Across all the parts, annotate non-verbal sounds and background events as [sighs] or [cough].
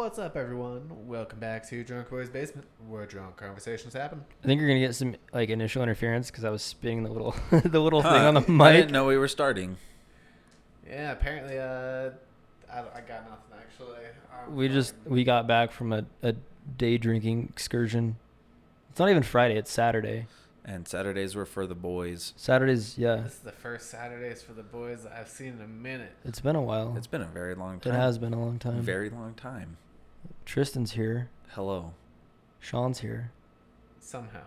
What's up, everyone? Welcome back to Drunk Boys Basement, where drunk conversations happen. I think you're gonna get some like initial interference because I was spinning the little [laughs] the little thing Huh, on the mic. I mic. didn't know we were starting. Yeah, apparently, uh, I, I got nothing actually. I'm We just fucking- we got back from a, a day drinking excursion. It's not even Friday. It's Saturday. And Saturdays were for the boys. Saturdays, yeah. This is the first Saturdays for the boys that I've seen in a minute. It's been a while. It's been a very long time. It time. has been a long time. Very long time. Tristan's here. Hello. Sean's here. Somehow.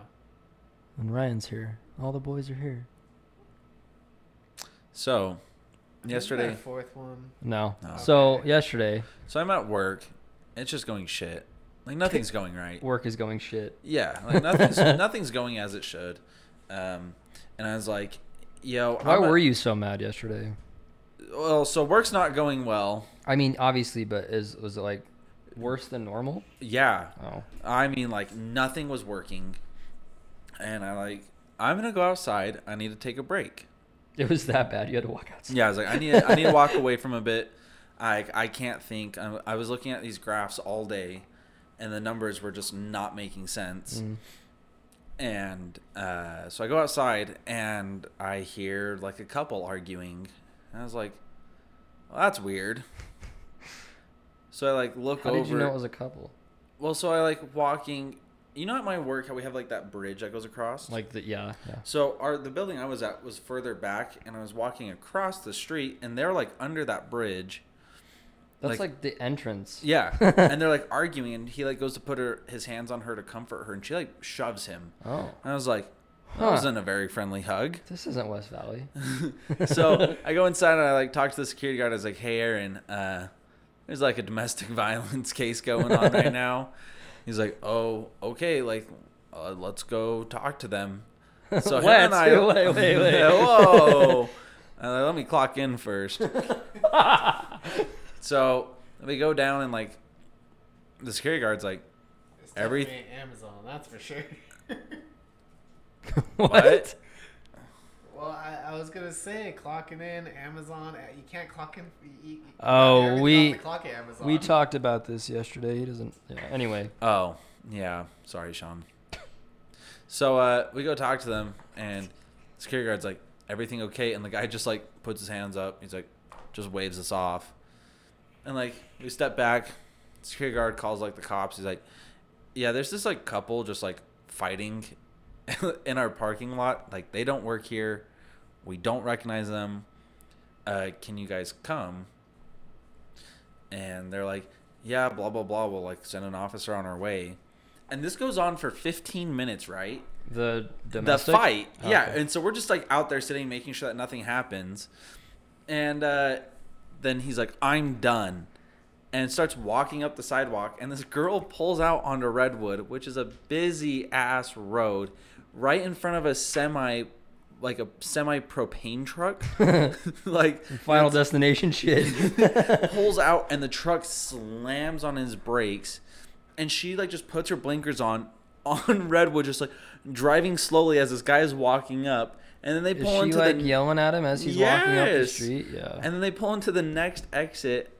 And Ryan's here. All the boys are here. So, Isn't yesterday, there fourth one. No. No. So Okay. yesterday, so I'm at work. It's just going shit. Like nothing's going right. work is going shit. Yeah, like nothing's [laughs] nothing's going as it should. Um, and I was like, yo, Why I'm at- were you so mad yesterday? Well, so work's not going well. I mean, obviously, but is was it like worse than normal? Yeah, Oh. I mean, like nothing was working, and I like I'm gonna go outside. I need to take a break. It was that bad. You had to walk outside. Yeah, I was like, I need I need to walk [laughs] away from a bit. I I can't think. I, I was looking at these graphs all day, and the numbers were just not making sense. Mm. And uh, so I go outside, and I hear like a couple arguing. And I was like, well, that's weird. So I like look How over. did you know it was a couple? Well, so I like walking. You know, at my work, how we have like that bridge that goes across. Like the yeah, yeah. So our the building I was at was further back, and I was walking across the street, and they're like under that bridge. That's Like- like, the entrance. Yeah, [laughs] and they're like arguing, and he like goes to put her his hands on her to comfort her, and she like shoves him. Oh, And I was like, that Huh. wasn't a very friendly hug. this isn't West Valley. [laughs] [laughs] so I go inside and I like talk to the security guard. I was like, "Hey, Aaron, uh, there's like a domestic [laughs] violence case going on right [laughs] now." He's like, "Oh, okay, like, uh, let's go talk to them." So him Let's? and I, [laughs] Wait, wait, wait. whoa, uh, let me clock in first. so we go down and like, the security guard's like, It's Every- Amazon, that's for sure. "What?" Well, I, I was gonna say clocking in Amazon. You can't clock in. You, you, Oh, we- clock Amazon. we talked about this yesterday. He doesn't. Yeah. Anyway, Oh, yeah. Sorry, Sean. So uh, we go talk to them, and security guard's like, "Everything okay?" And the guy just like puts his hands up. He's like, just waves us off, and like we step back. Security guard calls like the cops. He's like, "Yeah, there's this like couple just like fighting [laughs] in our parking lot. Like they don't work here. We don't recognize them. Uh, can you guys come?" And they're like, "Yeah, blah blah blah. We'll like send an officer on our way." And this goes on for 15 minutes, right? the The domestic? fight, yeah. Okay. And so we're just like out there sitting, making sure that nothing happens. And uh, then he's like, "I'm done," and starts walking up the sidewalk. And this girl pulls out onto Redwood, which is a busy ass road, right in front of a semi, like a semi propane truck, [laughs] [laughs] like Final destination shit. [laughs] pulls out and the truck slams on his brakes and she like just puts her blinkers on on redwood just like driving slowly as this guy is walking up and then they Is pull she into like the yelling at him as he's walking up the street? Yeah. and then they pull into the next exit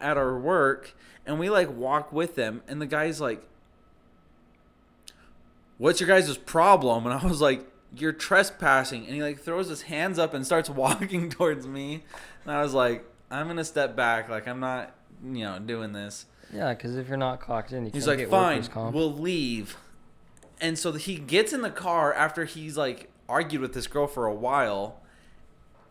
at our work and we like walk with them and the guy's like what's your guys' problem? And i was like you're trespassing. And he like throws his hands up and starts [laughs] walking towards me. And i was like i'm gonna step back. Like i'm not you know doing this. Yeah, because if you're not clocked in, you he's like fine we'll leave. And so he gets in the car after he's like argued with this girl for a while.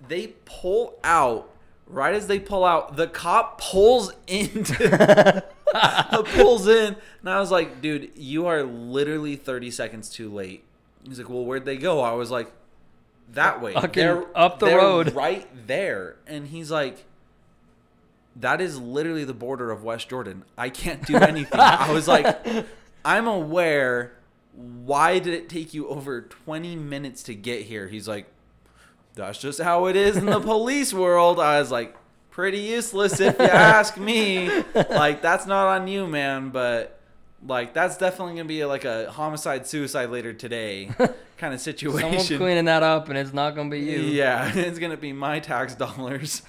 They pull out right as they pull out the cop pulls [laughs] into [laughs] [laughs] pulls in and i was like dude you are literally 30 seconds too late. He's like well where'd they go? I was like that way. Fucking they're up the they're road." right there. And he's like that is literally the border of west jordan. I can't do anything. I was like [laughs] i'm aware. Why did it take you over 20 minutes to get here? He's like that's just how it is in the [laughs] police world. I was like, pretty useless if you [laughs] ask me. Like, that's not on you, man, but like that's definitely gonna be like a homicide suicide later today [laughs] kind of situation. Someone's situation. cleaning that up, and it's not gonna be you. Yeah, [laughs] it's gonna be my tax dollars.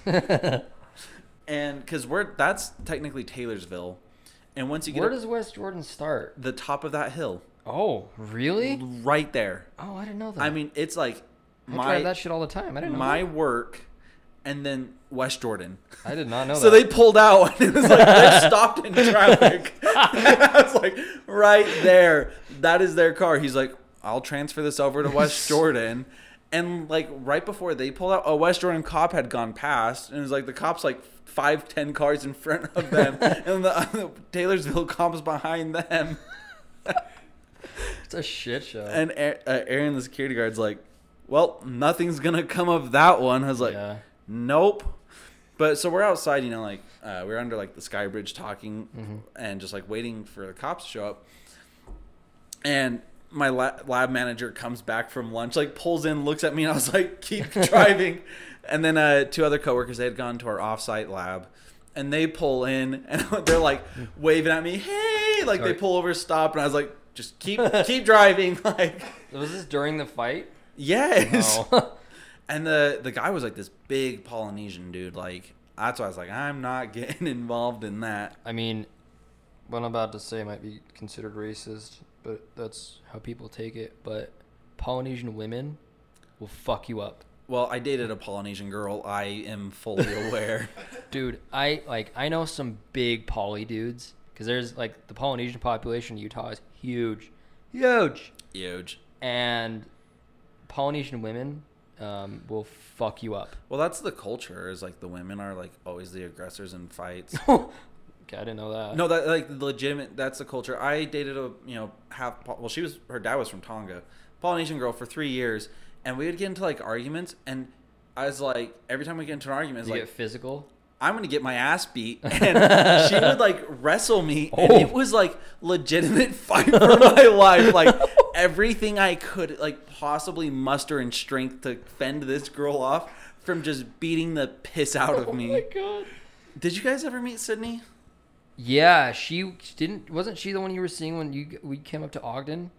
and because we're that's technically Taylorsville, And once you get Where up does West Jordan start? the top of that hill, Oh, really? right there. Oh, I didn't know that. I mean, it's like I my drive that shit all the time. I didn't know. my that. work, and then West Jordan. I did not know that. So that. they pulled out and [laughs] it was like they're [laughs] stopped in traffic. [laughs] I was like, right there. That is their car. He's like, I'll transfer this over to West Jordan. And like right before they pulled out, a West Jordan cop had gone past, and it was like the cops like five, ten cars in front of them, and the, the Taylorsville cops behind them. It's a shit show. And A- uh, Aaron, the security guard's like, "Well, nothing's gonna come of that one." I was like, yeah. Nope. But so we're outside, you know, like uh, we're under like the sky bridge talking Mm-hmm. and just like waiting for the cops to show up. And my la- lab manager comes back from lunch, like pulls in, looks at me, and I was like, "Keep [laughs] driving." and then uh, two other coworkers they had gone to our offsite lab, and they pull in and [laughs] they're like waving at me, "Hey!" Like they pull over, stop, and I was like, "Just keep keep driving." [laughs] Like, Was this during the fight? yes. And the the guy was like this big Polynesian dude. Like that's why I was like, I'm not [laughs] getting involved in that. I mean, what I'm about to say might be considered racist, but that's how people take it. But Polynesian women will fuck you up. Well, I dated a Polynesian girl. I am fully [laughs] aware. Dude, I like I know some big poly dudes because there's like the Polynesian population in Utah is huge, huge, Huge. and Polynesian women um, will fuck you up. Well, that's the culture. Is like the women are like always the aggressors in fights. [laughs] okay, I didn't know that. no, that like legitimate. That's the culture. I dated a you know half. Well, she was her dad was from Tonga, Polynesian girl for three years, and we would get into like arguments, and I was like every time we get into an argument, it's you like get physical. I'm gonna get my ass beat, [laughs] and she would like wrestle me, and Oh. it was like legitimate [laughs] fight for my life. Like everything I could like possibly muster in strength to fend this girl off from just beating the piss out of [laughs] Oh my me. god. Did you guys ever meet Sydney? Yeah, she didn't. Wasn't she the one you were seeing when you we came up to Ogden?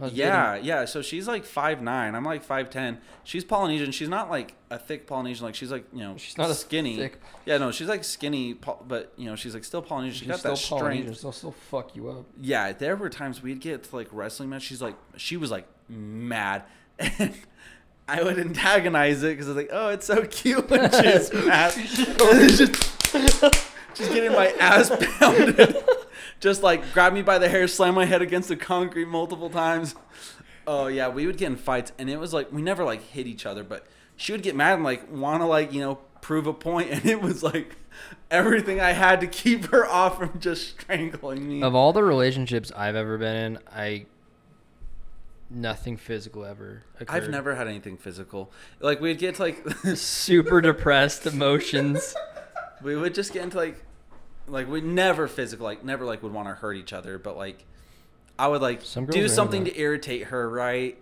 Yeah, dating- yeah. So she's like five nine. I'm like five ten. She's Polynesian. She's not like a thick Polynesian. Like she's like you know She's not a skinny. thick- Yeah, no, she's like skinny, but you know she's like still Polynesian. She She's got still that strength. She'll still fuck you up. yeah, there were times we'd get to like wrestling match. She's like, she was like mad, and I would antagonize it because I was like, oh, it's so cute when she's [laughs] mad. [laughs] Just, just getting my ass pounded. Just like grab me by the hair, slam my head against the concrete multiple times. Oh yeah, we would get in fights, and it was like we never like hit each other, but she would get mad and like want to like you know prove a point, [laughs] and it was like everything I had to keep her [laughs] off from just strangling me. Of all the relationships I've ever been in, I nothing physical ever. I've never had anything physical. Like we'd get to like [laughs] super depressed emotions. we would just get into like like we never physical like never like would want to hurt each other, but like I would like Some girls do are something into to irritate her, right?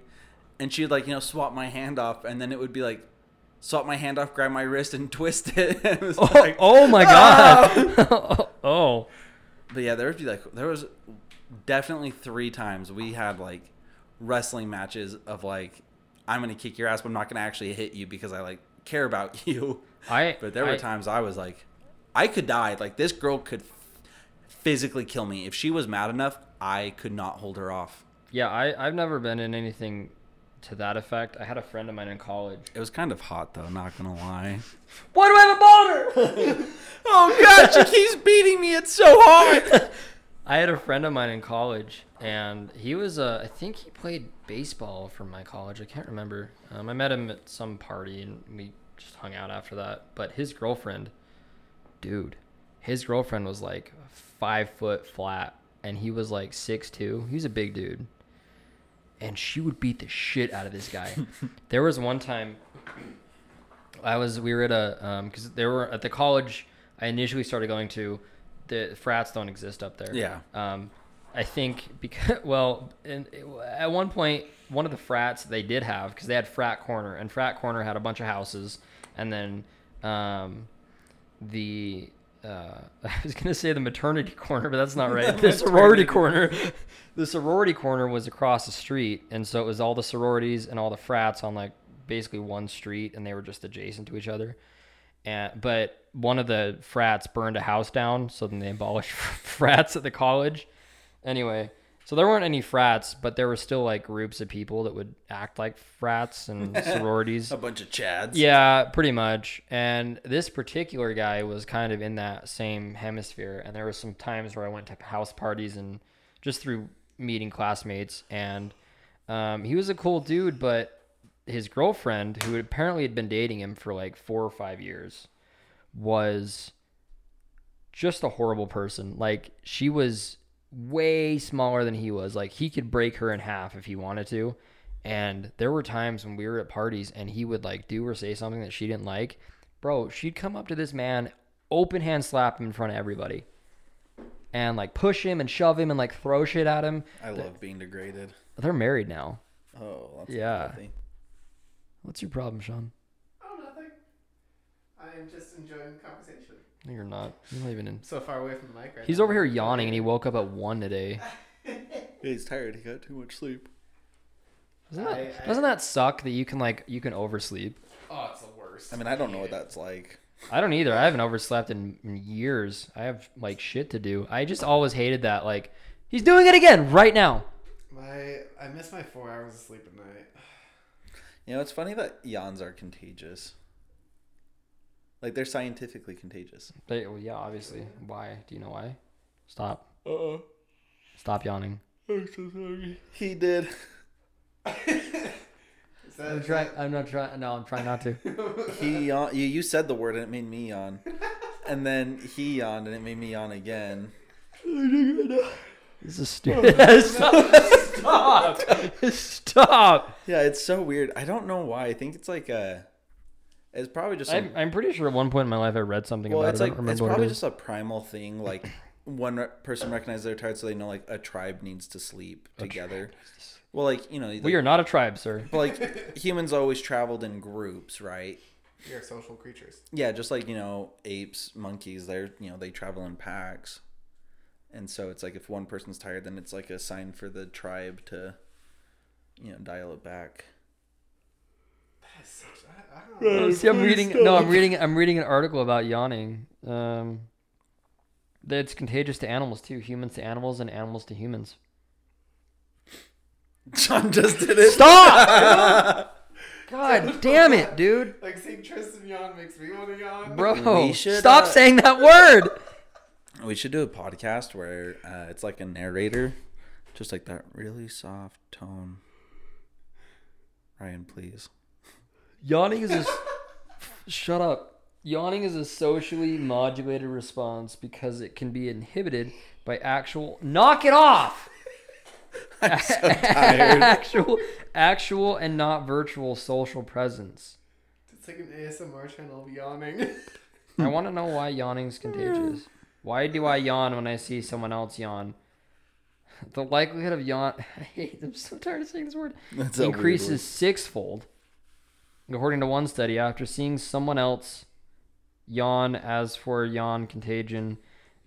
And she'd like you know swap my hand off, and then it would be like swap my hand off, grab my wrist, and [laughs] twist it. [laughs] it was Oh, like, oh my "Ah!" god. [laughs] oh. But yeah, there would be like there was definitely three times we had like wrestling matches of like I'm gonna kick your ass, but I'm not gonna actually hit you because I like care about you. I But there were I- times I was like, I could die. Like this girl could physically kill me if she was mad enough. I could not hold her off. Yeah, I I've never been in anything to that effect. I had a friend of mine in college. It was kind of hot though, not gonna lie. [laughs] Why do I have a boner? [laughs] oh god, she keeps beating me. It's so hard. [laughs] I had a friend of mine in college, and he was uh, I think he played baseball for my college. I can't remember. Um, I met him at some party, and we just hung out after that. But his girlfriend, dude, his girlfriend was like five foot flat, and he was like six two. He was a big dude, and she would beat the shit out of this guy. [laughs] there was one time I was we were at a because there were at the college I initially started going to. The frats don't exist up there. Yeah. Um, I think because [laughs] well, in, at one point, one of the frats they did have because they had frat corner, and frat corner had a bunch of houses, and then um, the uh, [laughs] I was gonna say the maternity [laughs] corner, but that's not right. [laughs] The sorority corner, the sorority corner was across the street, and so it was all the sororities and all the frats on like basically one street, and they were just adjacent to each other. and but one of the frats burned a house down, so then they abolished frats at the college. Anyway, so there weren't any frats, but there were still like groups of people that would act like frats and [laughs] sororities. A bunch of chads. Yeah, pretty much. And this particular guy was kind of in that same hemisphere. And there were some times where I went to house parties and just through meeting classmates. And um, he was a cool dude, but his girlfriend, who apparently had been dating him for like four or five years, was just a horrible person. Like she was way smaller than he was. Like he could break her in half if he wanted to. And there were times when we were at parties and he would like do or say something that she didn't like. Bro, she'd come up to this man, open hand slap him in front of everybody. And like push him and shove him and like throw shit at him. I love being degraded. They're married now. Oh, that's Yeah. healthy. What's your problem, Sean? Oh, nothing. I'm just enjoying the conversation. No, you're not. You're not even in. So far away from the mic right He's now. over here yawning and he woke up at one today. [laughs] He's tired. He got too much sleep. Doesn't that, I- I- doesn't that suck that you can like you can oversleep? Oh, it's the worst. I mean, I don't know hate what it. that's like. I don't either. I haven't overslept in, in years. I have like shit to do. I just always hated that. Like he's doing it again right now. My, I miss my four hours of sleep at night. [sighs] You know, it's funny that yawns are contagious. Like they're scientifically contagious. They, well, yeah, obviously. Why? Do you know why? Stop. Uh oh. Stop yawning. I'm so sorry. He did. [laughs] I'm trying. I'm not trying. No, I'm trying not to. [laughs] He yawned. You, you said the word and it made me yawn. And then he yawned and it made me yawn again. This is stupid. [laughs] Stop. Stop. Stop. Yeah, it's so weird. I don't know why. I think it's like a. It's probably just. Some, I'm, I'm pretty sure at one point in my life I read something well, about it's it. I like don't it's remember what probably it is. just a primal thing. Like [coughs] one re- person recognizes they're tired, so they know like a tribe needs to sleep together. Well, like you know, like, We are not a tribe, sir. but, like [laughs] humans always traveled in groups, right? We are social creatures. Yeah, just like you know, apes, monkeys, they're you know they travel in packs, and so it's like if one person's tired, then it's like a sign for the tribe to, you know, dial it back. That is such, I, I don't know. Oh, see, I'm reading. No, I'm reading. I'm reading an article about yawning. Um, that it's contagious to animals too. Humans to animals and animals to humans. John just did it. Stop! [laughs] God damn it, dude, Like seeing Tristan yawn makes me want to yawn. bro! We should, Stop uh, saying that word. We should do a podcast where uh, it's like a narrator, just like that really soft tone. Ryan, please. Yawning is a. [laughs] shut up. Yawning is a socially modulated response because it can be inhibited by actual. Knock it off. [laughs] I'm so [laughs] tired. actual, actual, and not virtual social presence. It's like an ASMR channel of yawning. I want to know why yawning's contagious. Why do I yawn when I see someone else yawn? The likelihood of yawn. I hate. I'm so tired of saying this word. That's a weird increases word. sixfold, according to one study. After seeing someone else yawn, as for yawn contagion,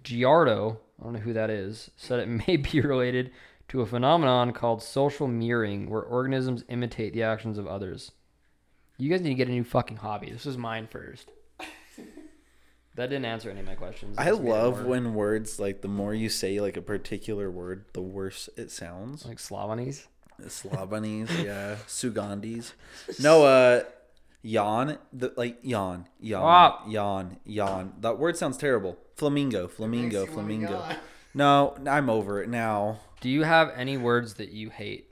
Giardo, I don't know who that is, said it [laughs] may be related to a phenomenon called social mirroring, where organisms imitate the actions of others. You guys need to get a new fucking hobby. This was mine first. [laughs] That didn't answer any of my questions. I This made it love when words like the more you say like a particular word, the worse it sounds. like Slavonese. Slovanese, yeah, [laughs] Sugandis. No, uh, yawn, the, like yawn, yawn, Stop. yawn, yawn. That word sounds terrible. Flamingo, flamingo, Makes you wanna flamingo. yawn. No, I'm over it now. Do you have any words that you hate?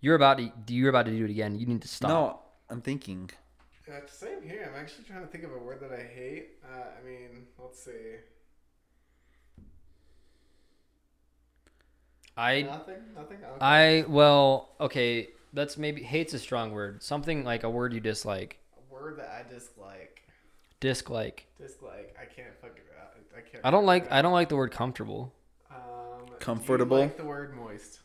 You're about to. You're about to do it again. You need to stop. No, I'm thinking. Yeah, same here. I'm actually trying to think of a word that I hate. Uh, I mean, let's see. I. Nothing. Nothing. Okay. I. Well, okay. That's maybe hate's a strong word. Something like a word you dislike. a word that I dislike. Dislike. Dislike. I can't fucking. I, I can't. I don't like. I don't like the word comfortable. out. Um, do you Comfortable? like the word moist.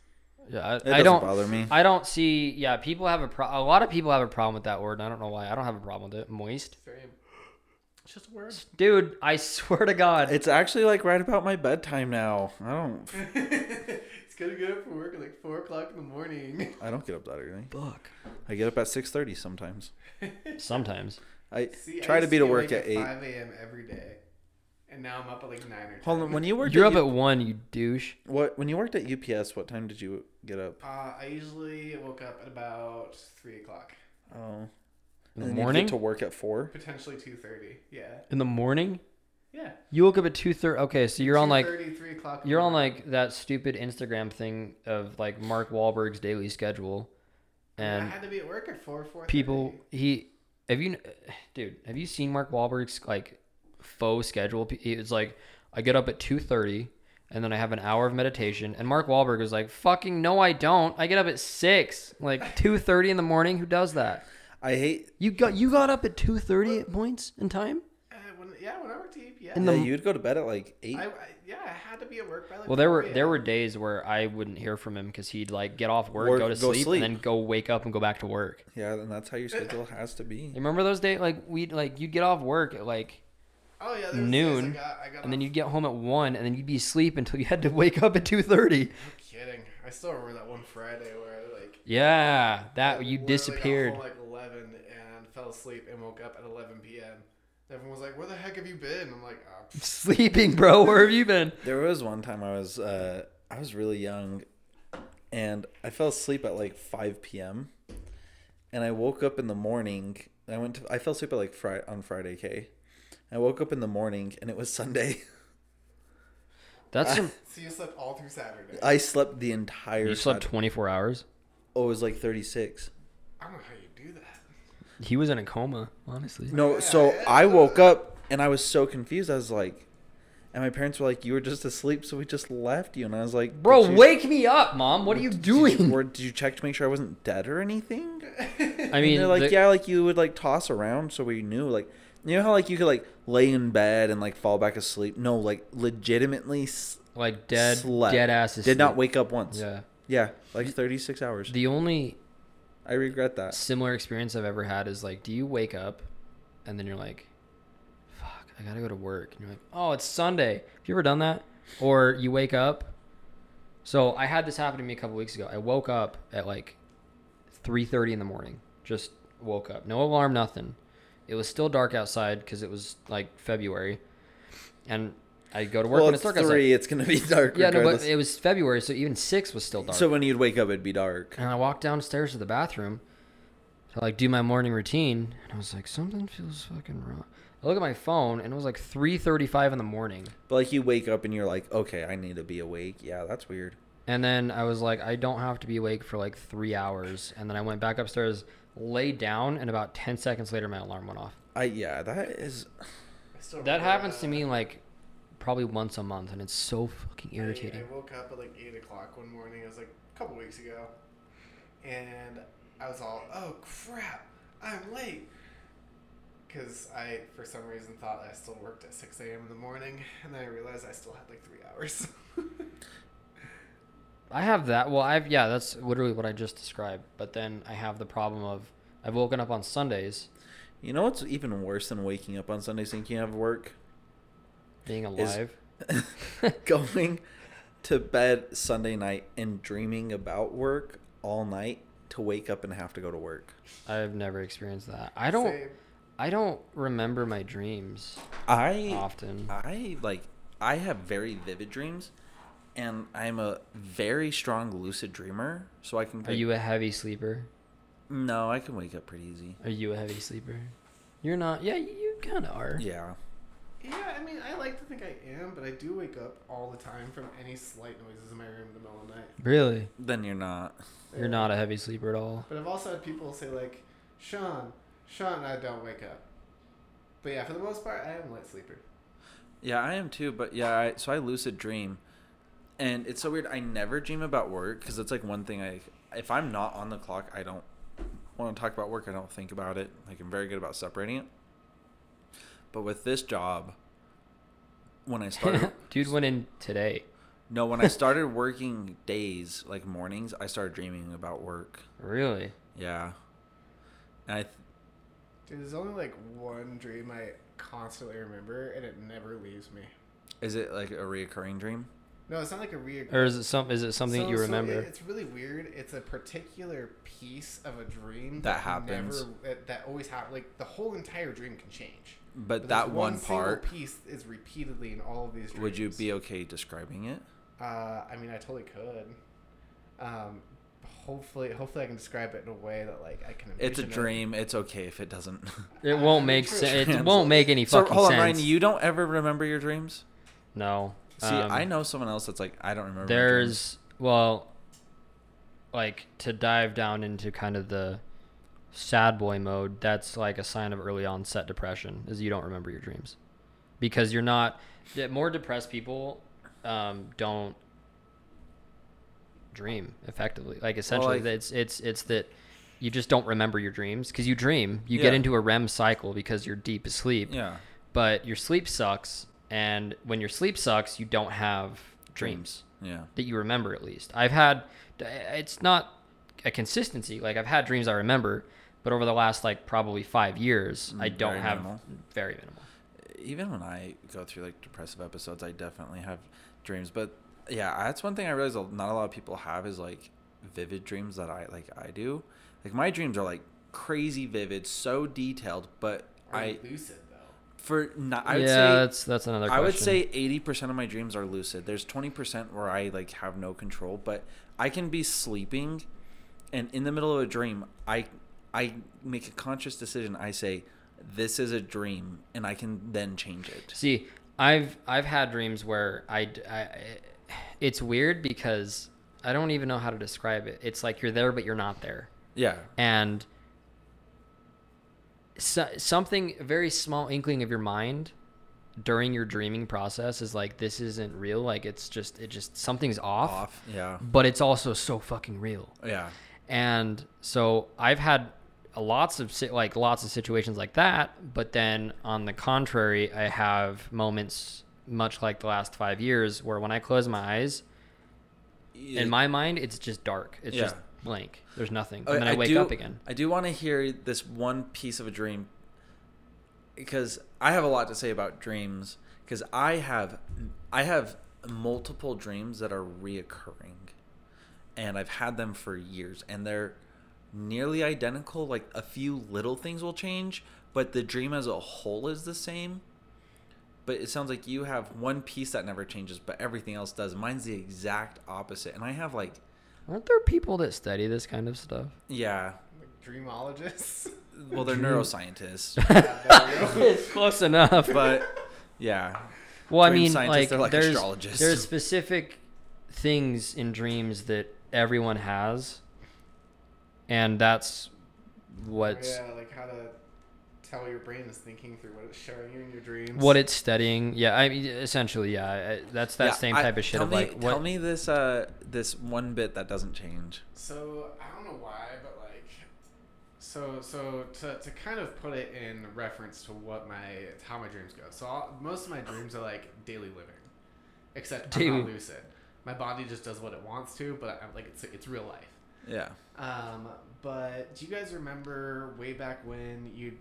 Yeah, I, I doesn't don't. bother me. I don't see. Yeah, people have a pro. A lot of people have a problem with that word. and I don't know why. I don't have a problem with it. Moist, Same. It's just a word. dude. I [laughs] swear to God. It's actually like right about my bedtime now. I don't. [laughs] [laughs] it's gonna get up for work at like four o'clock in the morning. [laughs] I don't get up that early. Fuck. I get up at six thirty sometimes. [laughs] Sometimes. I See, I try to be to work awake at eight. 5 a.m. every day, and now I'm up at like nine or. 10. Hold on, when you worked You're at up U- at one, you douche. what when you worked at UPS, what time did you get up? Uh, I usually woke up at about three o'clock, Oh, In and the then you'd morning. get to work at four. potentially two thirty. Yeah, In the morning. Yeah. You woke up at two thirty. Okay, so you're on like 2:30, 3 o'clock. you're on like that stupid Instagram thing of like Mark Wahlberg's daily schedule, and I had to be at work at four four. people he have you dude have you seen Mark Wahlberg's like faux schedule? It's like I get up at two thirty. And then I have an hour of meditation. And Mark Wahlberg is like, "Fucking no, I don't. I get up at six, like [laughs] two thirty in the morning. Who does that? I hate. You got you got up at two thirty at points in time. When, yeah, when I worked at UPS, In yeah, you'd go to bed at like eight. I, I yeah, I had to be at work by like. Well, there 4 were there were days where I wouldn't hear from him because he'd like get off work, Work- go to go sleep, sleep. and then go wake up and go back to work. yeah, and that's how your schedule has to be. You remember those days? Like we'd like you'd get off work at like, Oh yeah, there was days noon, I got, I got and then off- you'd get home at one, and then you'd be asleep until you had to [laughs] wake up at two thirty. No kidding. I still remember that one Friday where I like. Yeah, I that you literally disappeared. Got home like eleven and fell asleep and woke up at eleven p.m. Everyone was like, "Where the heck have you been?" I'm like, oh. [laughs] Sleeping, bro. Where have you been? There was one time I was uh, I was really young, and I fell asleep at like five p.m. And I woke up in the morning. I went to I fell asleep at like Friday on Friday. K. I woke up in the morning and it was [laughs] Sunday. That's some. [laughs] so you slept all through Saturday. I slept the entire. You slept Sat- twenty four hours. oh, it was like thirty six. I don't know how you do that. He was in a coma, honestly. No, so. I woke up and I was so confused. I was like, and my parents were like, "You were just asleep, so we just left you." And I was like, Bro, you- wake me up, mom. What are you did you- doing? or did you check to make sure I wasn't dead or anything?" [laughs] I And mean, they're like, the- yeah, like you would like toss around, so we knew. Like, you know how like you could like lay in bed and like fall back asleep. No, like legitimately s- like dead, slept. dead ass. did not wake up once. Yeah. Yeah, like thirty six hours. The only I regret that. similar experience I've ever had is like, do you wake up and then you're like, fuck, I gotta go to work. And you're like, oh, it's Sunday. Have you ever done that? Or you wake up. So I had this happen to me a couple weeks ago. I woke up at like 3:30 in the morning. Just woke up. No alarm, nothing. It was still dark outside because it was like February. And I go to work well, when it's it's dark three. It's gonna be [laughs] dark. outside. Yeah, no, but it was February, so even six was still dark. So when you'd wake up, it'd be dark. And I walked downstairs to the bathroom to like do my morning routine, and I was like, something feels fucking wrong. I look at my phone, and it was like 3:35 in the morning. But like you wake up and you're like, okay, I need to be awake. Yeah, that's weird. And then I was like, I don't have to be awake for like three hours. And then I went back upstairs, laid down, and about 10 seconds later, my alarm went off. I yeah, that is. [sighs] I still That remember, happens to me like probably once a month, and it's so fucking I- irritating. I, woke up at like eight o'clock one morning. It was like a couple weeks ago, and I was all, "Oh crap, I'm late," because I, for some reason, thought I still worked at six a.m. in the morning, and then I realized I still had like three hours. I have that. Well, I've yeah, that's literally what I just described. But then I have the problem of I've woken up on Sundays You know what's even worse than waking up on Sundays thinking you have work? Being alive. [laughs] going to bed Sunday night and dreaming about work all night to wake up and have to go to work. I've never experienced that. I don't. Same. I don't remember my dreams I often. I like I have very vivid dreams and I'm a very strong lucid dreamer, so I can Are you a heavy sleeper? No, I can wake up pretty easy. Are you a heavy sleeper? You're not. Yeah, you, you kind of are. Yeah. Yeah, I mean, I like to think I am, but I do wake up all the time from any slight noises in my room in the middle of the night. Really? Then you're not. You're not a heavy sleeper at all. But I've also had people say like, Sean, Sean, I don't wake up. But yeah, for the most part, I am a light sleeper. Yeah, I am too, but yeah, I, so I lucid dream. And it's so weird. I never dream about work because it's like one thing I if I'm not on the clock, I don't want to talk about work. I don't think about it. Like I'm very good about separating it. But with this job, when I started, [laughs] Dude went in today. no, when I started working days, like mornings, I started dreaming about work. Really? Yeah, and I th- Dude, there's only like one dream I constantly remember, and it never leaves me. is it like a reoccurring dream? No, it's not like a reoccurring. or is it some? Is it something that So- you so remember? it- it's really weird. It's a particular piece of a dream That happens. Never, that, that always happens. Like the whole entire dream can change. But there's that one single part, piece is repeatedly in all of these. Dreams. would you be okay describing it? Uh, I mean, I totally could. Um, hopefully, hopefully, I can describe it in a way that like I can. It's a envision it. dream. It's okay if it doesn't. It won't make sense. It won't make any so fucking hold on, sense. Ryan. You don't ever remember your dreams? no. See, Um, I know someone else that's like, I don't remember. my dreams. There's well, like to dive down into kind of the sad boy mode. That's like a sign of early onset depression, is you don't remember your dreams, because you're not. More depressed people um, don't dream effectively. Like essentially, like- it's it's it's that you just don't remember your dreams because you dream. You Yeah. get into a REM cycle because you're deep asleep Yeah. but your sleep sucks and when your sleep sucks you don't have dreams Yeah. that you remember at least i've had it's not a consistency like i've had dreams i remember but over the last like probably five years i Mm, don't very have minimal. very minimal even when I go through like depressive episodes, I definitely have dreams. But yeah, that's one thing I realize a- not a lot of people have is like vivid dreams that I like. I do. Like my dreams are like crazy vivid, so detailed. But Are I lucid though. for not. I would yeah say that's that's another question. I would say eighty percent of my dreams are lucid. There's twenty percent where I like have no control, but I can be sleeping, and in the middle of a dream, I I make a conscious decision. I say, "This is a dream," and I can then change it. See, I've I've had dreams where I, I- it's weird because I don't even know how to describe it. It's like you're there but you're not there. Yeah, and so, something very small inkling of your mind during your dreaming process is like this isn't real like it's just it just something's off, off. Yeah, but it's also so fucking real yeah, and so i've had lots of like lots of situations like that but then on the contrary i have moments much like the last five years where when i close my eyes in my mind it's just dark. It's just blank. There's nothing. And then i, wake do, up again. I do want to hear this one piece of a dream because I have a lot to say about dreams because I have I have multiple dreams that are reoccurring and I've had them for years and they're nearly identical like a few little things will change but the dream as a whole is the same but it sounds like you have one piece that never changes but everything else does mine's the exact opposite and I have like Aren't there people that study this kind of stuff? yeah Like dreamologists. [laughs] well they're Dream- neuroscientists Yeah, there you go. it's close enough. but yeah well, I mean, like, they're like there's astrologists. there's specific things in dreams that everyone has, and that's what's yeah, like how to tell your brain is thinking through what it's showing you in your dreams. what it's studying. Yeah, I mean, essentially, yeah, I- that's that Yeah, same I- type of shit tell of me, like what. tell me this uh this one bit that doesn't change So I don't know why, but like, so so to, to kind of put it in reference to what my how my dreams go. So all, most of my dreams are like daily living, except I'm Daily. not lucid. My body just does what it wants to, but I'm like it's it's real life. yeah Um, but do you guys remember way back when you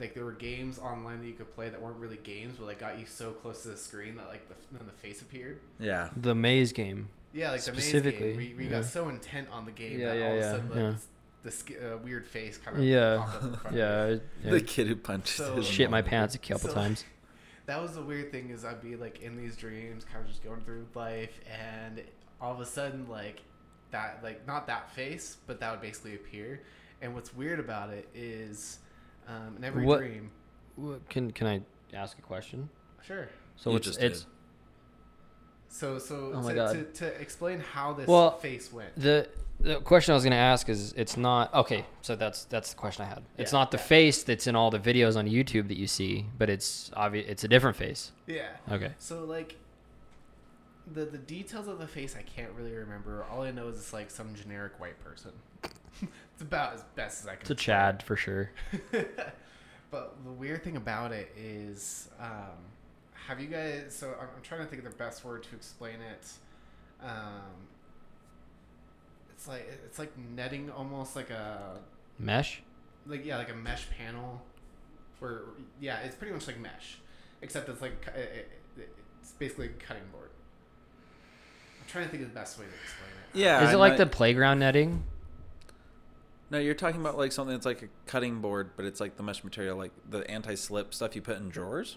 like there were games online that you could play that weren't really games, but like got you so close to the screen that like the, then the face appeared? yeah the maze game. Yeah, like the maze Specifically, game. where you, where you yeah. got so intent on the game Yeah, that yeah, all of a sudden like, yeah. this, this uh, weird face kind of Yeah, popped up in front of yeah, yeah. the kid who punched So- shit my pants a couple So- times. That was the weird thing is I'd be like in these dreams, kind of just going through life, and all of a sudden like that like not that face, but that would basically appear. And what's weird about it is um, in every What- dream. What- Can can I ask a question? Sure. So You it's just it's did. So so Oh my to, God. To, to explain how this Well, face went. The the question I was gonna ask is it's not okay. So that's that's the question I had. It's Yeah, not the yeah. face that's in all the videos on YouTube that you see, but it's obvious. It's a different face. Yeah. Okay. So like the the details of the face I can't really remember. All I know is it's like some generic white person. [laughs] it's about as best as I can. It's a it. Chad for sure. [laughs] but the weird thing about it is, um, have you guys? So I'm, I'm trying to think of the best word to explain it. Um, it's like it's like netting, almost like a Mesh. like yeah, like a mesh panel. Where yeah, it's pretty much like mesh, except it's like cu- it, it, it's basically a cutting board. I'm trying to think of the best way to explain it. Yeah. Is it like I- the playground netting? No, you're talking about like something that's like a cutting board, but it's like the mesh material, like the anti-slip stuff you put in drawers.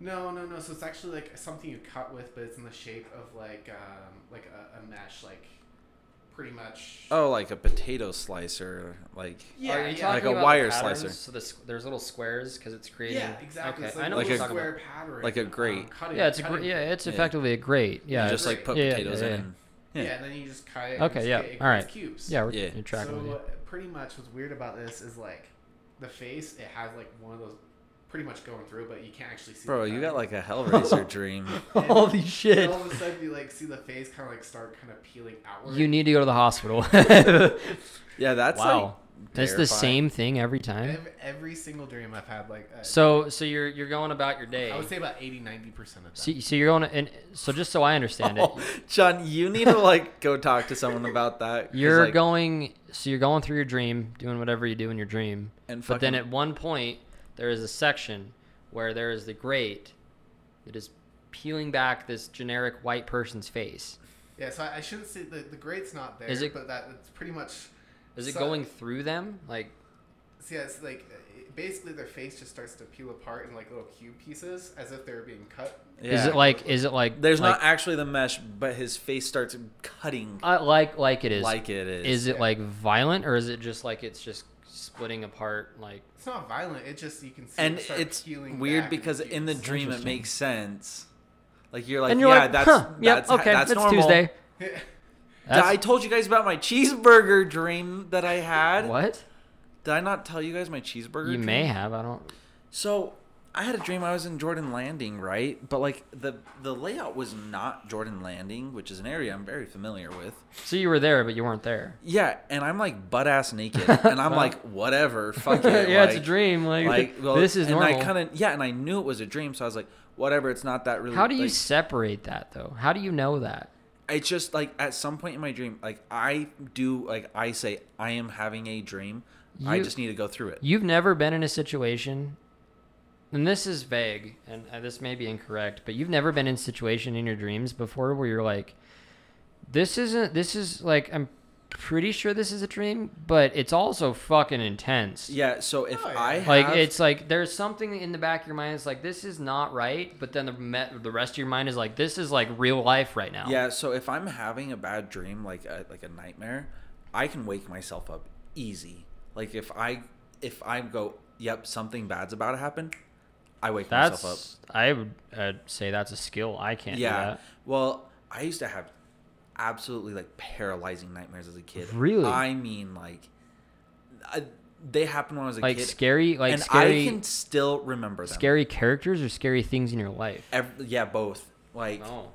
No, no, no. So it's actually like something you cut with, but it's in the shape of like um, like a, a mesh, like pretty much. Oh, like a potato slicer, like yeah, Are you yeah. Like a about wire patterns? slicer. So the, there's little squares because it's creating. Yeah, exactly. Okay, It's like, I know Like a what talking square about. pattern. like a um, grate. cutting- Yeah, it's a cutting gr- yeah, board. it's Yeah. effectively a grate. Yeah, you just like put Yeah, potatoes yeah, in. yeah. and- Yeah. Yeah. and then you just cut it. Okay, and yeah, It, it all right. cubes. yeah, we're Yeah. tracking so with me. pretty much what's weird about this is like the face. It has like one of those pretty much going through, but you can't actually see. Bro, the you got like a [laughs] Hellraiser dream. And- [laughs] [laughs] Holy shit! all of a sudden, you like see the face kind of like start kind of peeling outward. You need to go to the hospital. Yeah, that's wow, like that's the same thing every time. Every, every single dream I've had, like uh, So, so you're you're going about your day. I would say about 80 90 percent of So, them. so you're going to, and so just so I understand it, Oh, John, you need to like go talk to someone about that. you're like, going. So you're going through your dream, doing whatever you do in your dream. and But then at one point, there is a section where there is the grate that is peeling back this generic white person's face. Yeah, so I, I shouldn't say the the grade's not there, Is it- but that it's pretty much. Is it So- going through them? Like, So yeah, it's like basically their face just starts to peel apart in like little cube pieces, as if they're being cut. Yeah. is it like, is it like, There's like, not actually the mesh, but his face starts cutting uh, like, like it is. like it is. is it yeah. like violent or is it just like it's just splitting apart? Like, It's not violent. It just you can see. and it start it's peeling weird back because in the dream it makes sense. Like you're like, you're yeah, like, that's huh, yep, that's okay, that's it's normal. Tuesday. [laughs] That's, I told you guys about my cheeseburger dream that I had. what? Did I not tell you guys my cheeseburger? You dream? may have. I don't. So I had a dream I was in Jordan Landing, right? But like the the layout was not Jordan Landing, which is an area I'm very familiar with. So you were there, but you weren't there. Yeah, and I'm like butt ass naked, and I'm [laughs] Well. like, whatever, fuck it. [laughs] yeah, it's a dream. Like, Like [laughs] well, this is and normal. I kind of yeah, and I knew it was a dream, so I was like, whatever. It's not that really. How do you like, separate that though? How do you know that? it's just like at some point in my dream, like I do, like I say, I am having a dream. I just need to go through it. You've never been in a situation, and this is vague, and uh, this may be incorrect, but you've never been in a situation in your dreams before where you're like, this isn't, this is like, I'm pretty sure this is a dream, but it's also fucking intense. Yeah. So if Oh, yeah. I have, Like it's like there's something in the back of your mind that's like this is not right, but then the me- the rest of your mind is like this is like real life right now. Yeah, so if I'm having a bad dream, like a, like a nightmare, I can wake myself up easy. Like if I if I go, yep, something bad's about to happen, I wake myself up. I would uh, say that's a skill. I can't do Yeah. Well, I used to have absolutely like paralyzing nightmares as a kid. Really? I mean, like I, they happened when I was a Like kid, scary, like and scary, I can still remember them. scary characters or scary things in your life. Ev- yeah, both. Like Oh.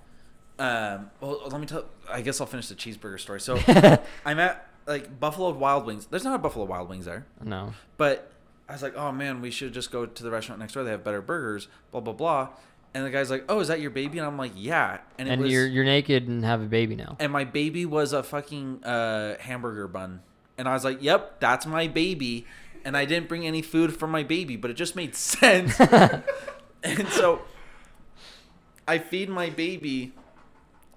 Um, well, let me tell. I guess I'll finish the cheeseburger story. So [laughs] I'm at like Buffalo Wild Wings. There's not a Buffalo Wild Wings there, no. but I was like, oh man, we should just go to the restaurant next door. They have better burgers. Blah blah blah. And the guy's like, oh, is that your baby? And I'm like, yeah. And it And was, you're you're naked and have a baby now. and my baby was a fucking uh, hamburger bun. And I was like, yep, that's my baby. And I didn't bring any food for my baby, but it just made [laughs] sense. [laughs] and so I feed my baby.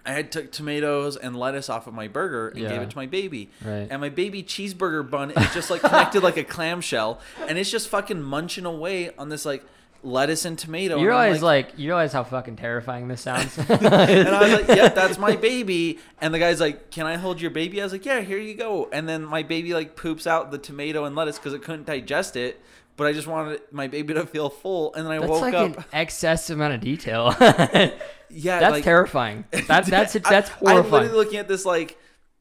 I had took tomatoes and lettuce off of my burger and gave it to my baby. Right. And my baby cheeseburger bun is just like connected like a clamshell, and it's just fucking munching away on this like lettuce and tomato. You realize like, you realize how fucking terrifying this sounds. [laughs] and I was like, "Yep, [laughs] that's my baby." And the guy's like, "Can I hold your baby?" I was like, "Yeah, here you go." And then my baby like poops out the tomato and lettuce because it couldn't digest it, but I just wanted my baby to feel full. And then I That's woke like up. an excess amount of detail. [laughs] yeah, that's like, terrifying. [laughs] That that's I- that's I'm horrifying. literally looking at this like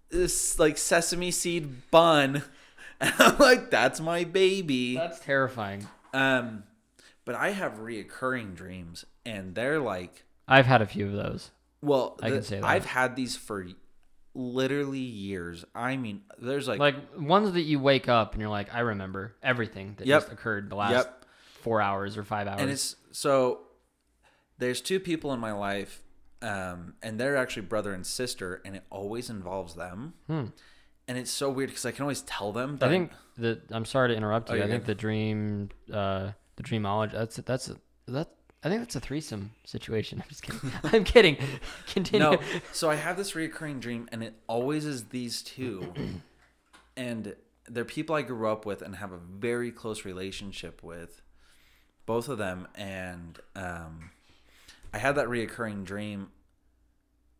this like sesame seed bun, [laughs] and I'm like, "That's my baby." That's terrifying. Um, but I have reoccurring dreams, and they're like. I've had a few of those. Well, I can say that. I've had these for literally years. I mean, there's like, Like ones that you wake up and you're like, I remember everything that Yep. just occurred the last Yep. four hours or five hours. and it's so there's two people in my life, um, and they're actually brother and sister, and it always involves them. Hmm. And it's so weird because I can always tell them. That I think that I'm sorry to interrupt Oh, you. I think good. the dream, uh, the dreamology. That's that's that I think that's a threesome situation. [laughs] I'm just kidding. [laughs] I'm kidding. [laughs] Continue. No, so I have this reoccurring dream, and it always is these two, [clears throat] and they're people I grew up with and have a very close relationship with, both of them. And um, I had that reoccurring dream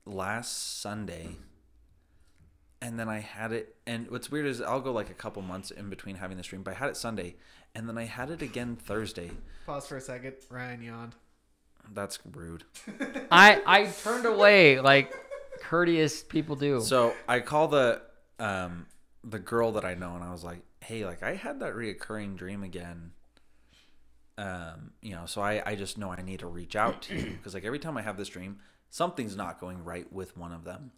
last Sunday, and then I had it. And what's weird is I'll go like a couple months in between having the dream, but I had it Sunday, and then I had it again Thursday. Pause for a second. Ryan yawned. That's rude. [laughs] I I turned away like courteous people do. So I call the um the girl that I know and I was like, hey, like I had that reoccurring dream again. Um, you know, so I I just know I need to reach out to you because like every time I have this dream, something's not going right with one of them.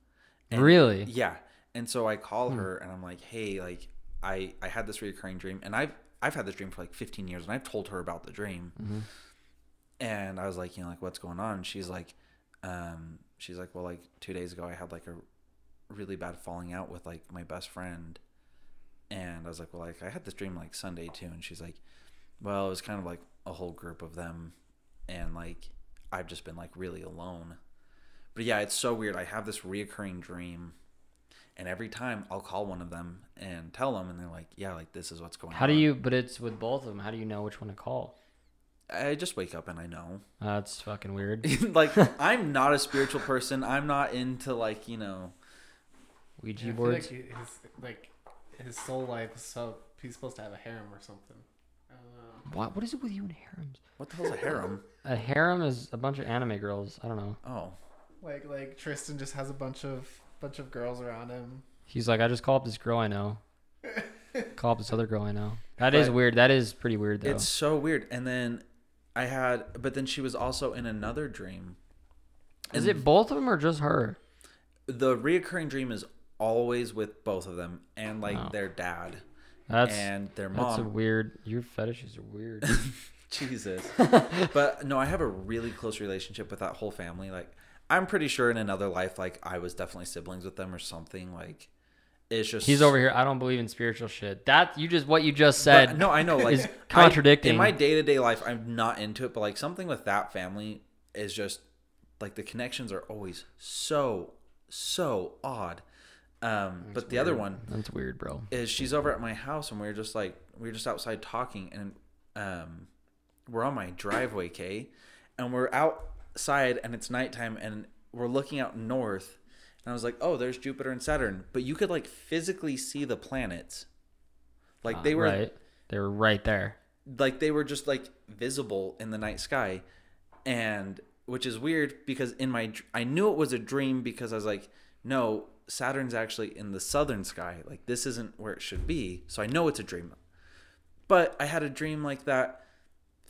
And- Really? Yeah. And so I call her and I'm like, hey, like I I had this reoccurring dream and I've I've had this dream for like 15 years and I've told her about the dream. And I was like, you know, like what's going on? She's like, um, she's like, well, like two days ago I had like a really bad falling out with like my best friend. And I was like, well, like I had this dream like Sunday too. And she's like, well, it was kind of like a whole group of them. And like, I've just been like really alone. But yeah, it's so weird. I have this reoccurring dream. And every time I'll call one of them and tell them, and they're like, yeah, like this is what's going on. How do you? But it's with both of them. How do you know which one to call? I just wake up and I know. That's fucking weird. [laughs] like, I'm not a spiritual person. I'm not into like, you know, Ouija I feel boards. like his like his soul life is so he's supposed to have a harem or something. I don't know. What? What is it with you and harems? what the hell's a harem? A harem is a bunch of anime girls. I don't know. Oh, Like like Tristan just has a bunch of bunch of girls around him. He's like, I just call up this girl I know. [laughs] call up this other girl I know. That is But- weird. That is pretty weird though. it's so weird. And then I had, but then she was also in another dream. Is And it both of them or just her? the reoccurring dream is always with both of them and like Wow. their dad That's and their mom. that's a mom. weird. Your fetishes are weird. [laughs] Jesus. [laughs] but no, I have a really close relationship with that whole family. Like, I'm pretty sure in another life, like I was definitely siblings with them or something. Like, it's just He's over here. I don't believe in spiritual shit. That you just what you just said. But, no, I know. Like is I- contradicting. in my day to day life, I'm not into it, but like something with that family is just like the connections are always so so odd. Um, but the other one That's weird, bro. is she's over at my house and we are just like we are just outside talking and um, we're on my driveway, Kay, and we're outside and it's nighttime and we're looking out north and I was like, oh, there's Jupiter and Saturn, but you could like physically see the planets, like they uh, were right. They were right there. like they were just like visible in the night sky. And which is weird because in my I knew it was a dream because I was like no Saturn's actually in the southern sky. Like this isn't where it should be. So I know it's a dream. But I had a dream like that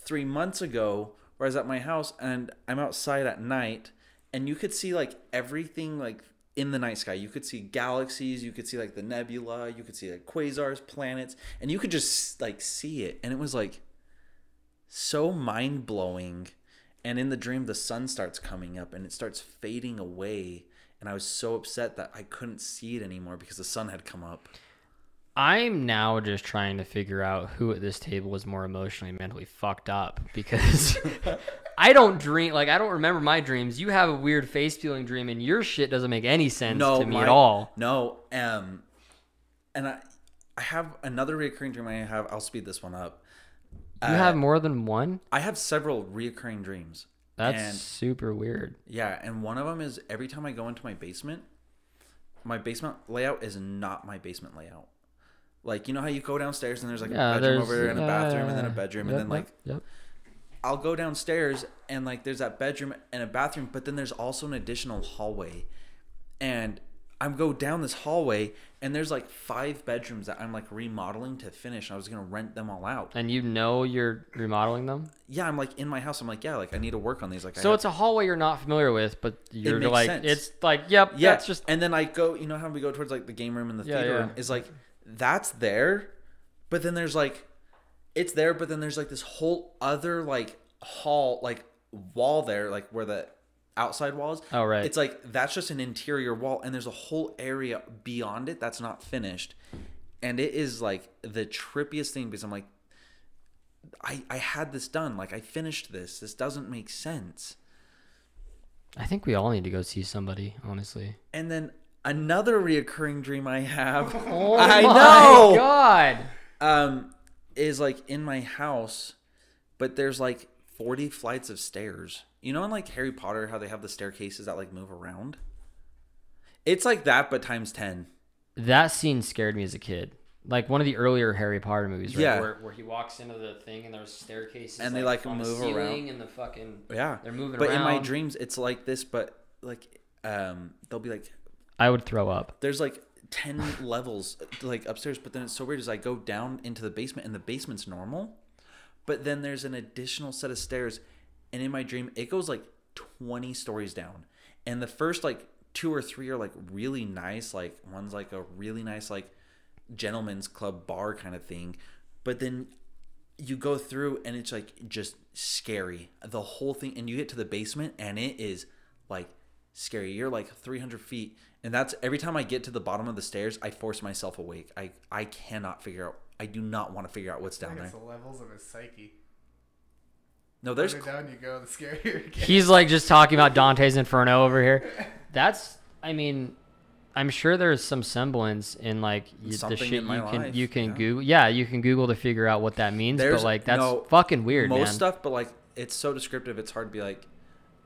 3 months ago where I was at my house and I'm outside at night and you could see like everything like in the night sky. You could see galaxies you could see like the nebula you could see like quasars planets and you could just like see it. And it was like so mind-blowing. And in the dream the sun starts coming up and it starts fading away and i was so upset that i couldn't see it anymore because the sun had come up I'm now just trying to figure out who at this table is more emotionally and mentally fucked up because [laughs] I don't dream like I don't remember my dreams. You have a weird face feeling dream and your shit doesn't make any sense no to me my- at all. no um and i i have another recurring dream i have i'll speed this one up You Uh, have more than one? i have several reoccurring dreams That's and super weird. Yeah, and one of them is every time I go into my basement, my basement layout is not my basement layout. Like you know how you go downstairs and there's like Yeah, a bedroom over there and a yeah, bathroom and then a bedroom yep, and then like yep. I'll go downstairs and like there's that bedroom and a bathroom, but then there's also an additional hallway. And I'm go down this hallway and there's like five bedrooms that I'm like remodeling to finish. I was gonna rent them all out. And you know you're remodeling them? Yeah, I'm like in my house. I'm like, yeah, like I need to work on these. Like, I So have- it's a hallway you're not familiar with, but you're makes like sense. it's like, yep, yeah. that's just and then I go. You know how we go towards like the game room and the Yeah, theater yeah. room is like that's there, but then there's like it's there, but then there's like this whole other like hall like wall there, like where the outside wall is. Oh, right. It's like that's just an interior wall, and there's a whole area beyond it that's not finished, and it is like the trippiest thing because I'm like. I I had this done. Like I finished this. This doesn't make sense. I think we all need to go see somebody, honestly. And then another reoccurring dream I have. [laughs] Oh I my know. God. Um, is like in my house, but there's like 40 flights of stairs. You know, in like Harry Potter, how they have the staircases that like move around. It's like that, but times 10. That scene scared me as a kid. Like one of the earlier Harry Potter movies, right? Yeah. Where, where he walks into the thing and there's staircases And they, like, on the move ceiling around. and the fucking Yeah. they're moving But around. in my dreams, it's like this, but like um, they'll be like I would throw up. there's like 10 [laughs] levels like upstairs but then it's so weird is i go down into the basement and the basement's normal but then there's an additional set of stairs and in my dream it goes like 20 stories down. And the first like two or three are like really nice like one's like a really nice like gentleman's club bar kind of thing but then you go through and it's like just scary. The whole thing and you get to the basement and it is like scary. You're like 300 feet and that's every time i get to the bottom of the stairs i force myself awake i i cannot figure out i do not want to figure out what's I down think there the levels of his psyche. no there's Further down you go, the scarier it gets. He's like just talking about Dante's Inferno over here. That's, I mean, I'm sure there's some semblance in like y- the Something shit in my you can life, you can yeah. Google. Yeah, you can Google to figure out what that means. There's- but like that's no, fucking weird, most man. stuff but like it's so descriptive it's hard to be like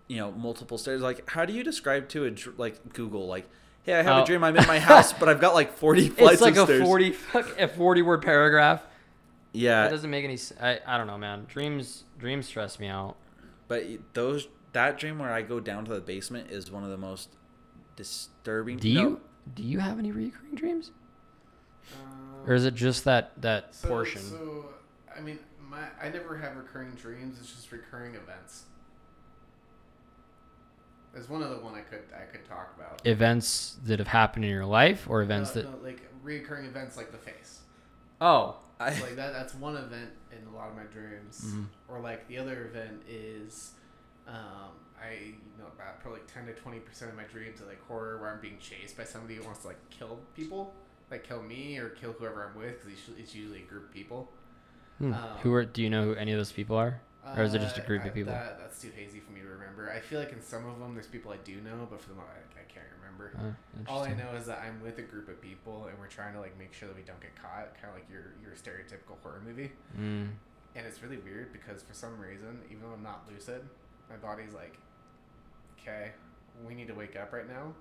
you know multiple stairs like how do you describe to a dr- like google like hey i have Oh. a dream i'm in my house but i've got like [laughs] 40 flights it's like a stairs. forty a forty word paragraph. yeah it doesn't make any. I I don't know, man. Dreams dreams stress me out. But those that dream where I go down to the basement is one of the most disturbing. Do no, you do you have any recurring dreams, Um, or is it just that that so, portion? So, I mean, my I never have recurring dreams. It's just recurring events. There's one other one I could I could talk about. events that have happened in your life, or events No, that. no, like reoccurring events like the face. Oh, I, like that that's one event in a lot of my dreams Mhm. or like the other event is um, i you know about probably 10 to 20 percent of my dreams are like horror where i'm being chased by somebody who wants to like kill people like kill me or kill whoever i'm with because it's usually a group of people hmm. um, who are? Do you know who any of those people are? Or is it just a Uh, group I- of people? that, that's too hazy for me to remember i feel like in some of them there's people i do know but for them i, I can't remember Uh, all I know is that I'm with a group of people and we're trying to like make sure that we don't get caught, kind of like your your stereotypical horror movie. Mm. And it's really weird because for some reason, even though I'm not lucid, my body's like, okay, we need to wake up right now.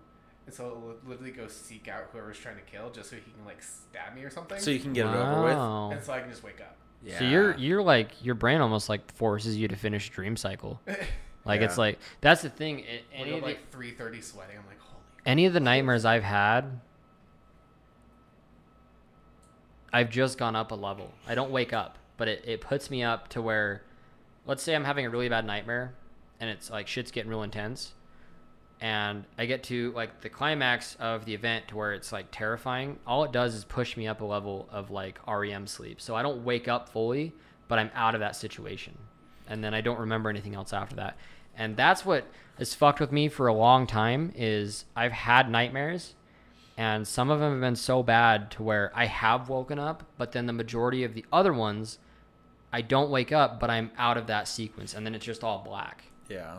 And so it'll literally go seek out whoever's trying to kill just so he can like stab me or something. so you can get it over with. And so I can just wake up. Yeah. So you're you're like your brain almost like forces you to finish dream cycle. [laughs] Like it's like that's the thing. It, any of the, like three thirty sweating. I'm like, holy. any of the nightmares I've had, I've just gone up a level. I don't wake up, but it, it puts me up to where, let's say I'm having a really bad nightmare and it's like shit's getting real intense. And I get to like the climax of the event to where it's like terrifying. All it does is push me up a level of like REM sleep. So I don't wake up fully, but I'm out of that situation. And then I don't remember anything else after that. And that's what has fucked with me for a long time is I've had nightmares and some of them have been so bad to where I have woken up, but then the majority of the other ones I don't wake up, but I'm out of that sequence and then it's just all black. Yeah.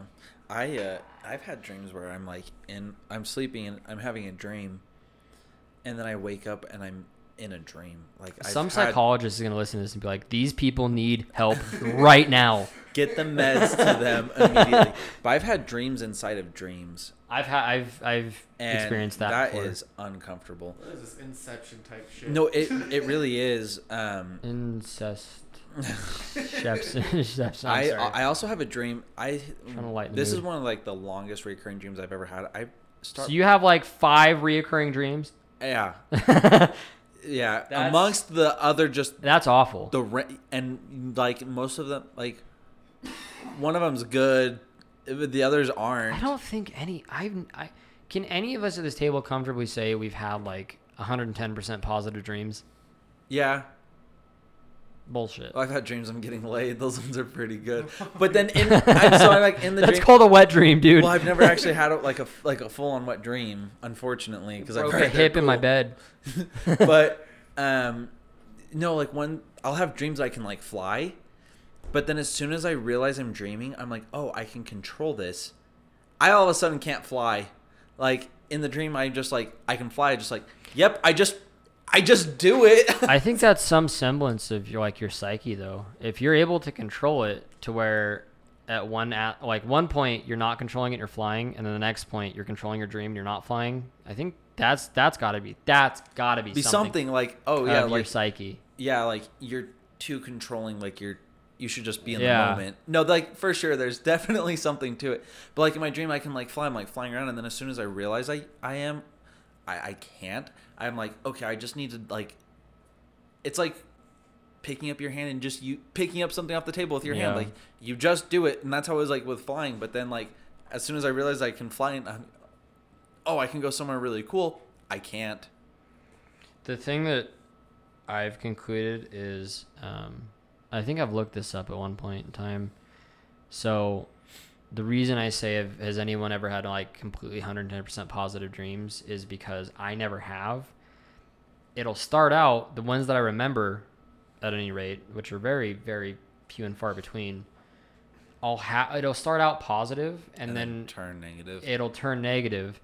I uh I've had dreams where I'm like in I'm sleeping and I'm having a dream and then I wake up and I'm in a dream. Like I've Some had- psychologist is going to listen to this and be like, "These people need help [laughs] right now." get the meds to them [laughs] immediately. But I've had dreams inside of dreams. I've had I've I've And experienced that. That before. is uncomfortable. What is this Inception type shit? No, it [laughs] it really is. Um incest. Chefs, [laughs] chefs. I'm I sorry. I also have a dream. I Trying to lighten this the is one of like the longest recurring dreams I've ever had. I start so you have like five reoccurring dreams. yeah [laughs] yeah That's- amongst the other just That's awful. the re- and like most of them like one of them's good but the others aren't I don't think any. I've. I can any of us at this table comfortably say we've had like 110% positive dreams? yeah Bullshit. I've had dreams I'm getting laid those ones are pretty good [laughs] but then in I'm, so I'm like in the That's dream called a wet dream, dude. well I've never [laughs] actually had a, like a like a full on wet dream unfortunately because I've broke a they're hip in my bed. [laughs] but um no like when I'll have dreams I can like fly But then as soon as I realize I'm dreaming, I'm like, oh, I can control this. I all of a sudden can't fly. Like in the dream, I just like I can fly. Just like, yep, I just, I just do it. [laughs] I think that's some semblance of your like your psyche though. If you're able to control it to where at one at like one point you're not controlling it, you're flying, and then the next point you're controlling your dream, you're not flying. I think that's that's got to be that's got to be, Be something, something like, oh of yeah, your psyche. yeah, like you're too controlling. Like you're, you should just be in Yeah. the moment. No, like for sure, there's [laughs] definitely something to it. But like in my dream, I can like fly. I'm like flying around, and then as soon as I realize I I am, I I can't. I'm like, okay, I just need to like. It's like picking up your hand and just you picking up something off the table with your hand. Like you just do it, and that's how it was like with flying. But then like as soon as I realized I can fly, and I'm, oh, I can go somewhere really cool. I can't. The thing that I've concluded is, um, I think I've looked this up at one point in time. So, the reason I say, have, has anyone ever had like completely 110% positive dreams is because I never have. It'll start out, the ones that I remember at any rate, which are very, very few and far between, I'll ha- it'll start out positive and, then turn negative. it'll turn negative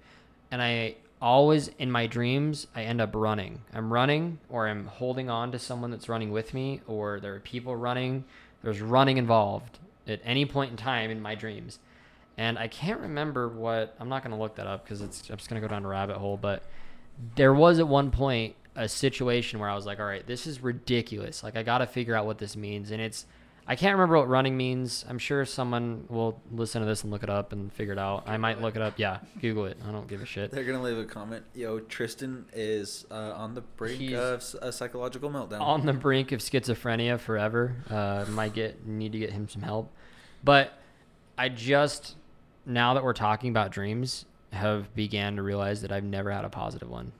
and i always in my dreams i end up running i'm running or i'm holding on to someone that's running with me or there are people running there's running involved at any point in time in my dreams and i can't remember what i'm not going to look that up because it's i'm just going to go down a rabbit hole but there was at one point a situation where i was like all right this is ridiculous like i got to figure out what this means and it's I can't remember what running means. I'm sure someone will listen to this and look it up and figure it out. I might look it up. Yeah, Google it. I don't give a shit. They're gonna leave a comment. Yo, Tristan is uh, on the brink He's of a psychological meltdown. On the brink of schizophrenia forever. Uh, might get need to get him some help. But I just now that we're talking about dreams, have began to realize that I've never had a positive one.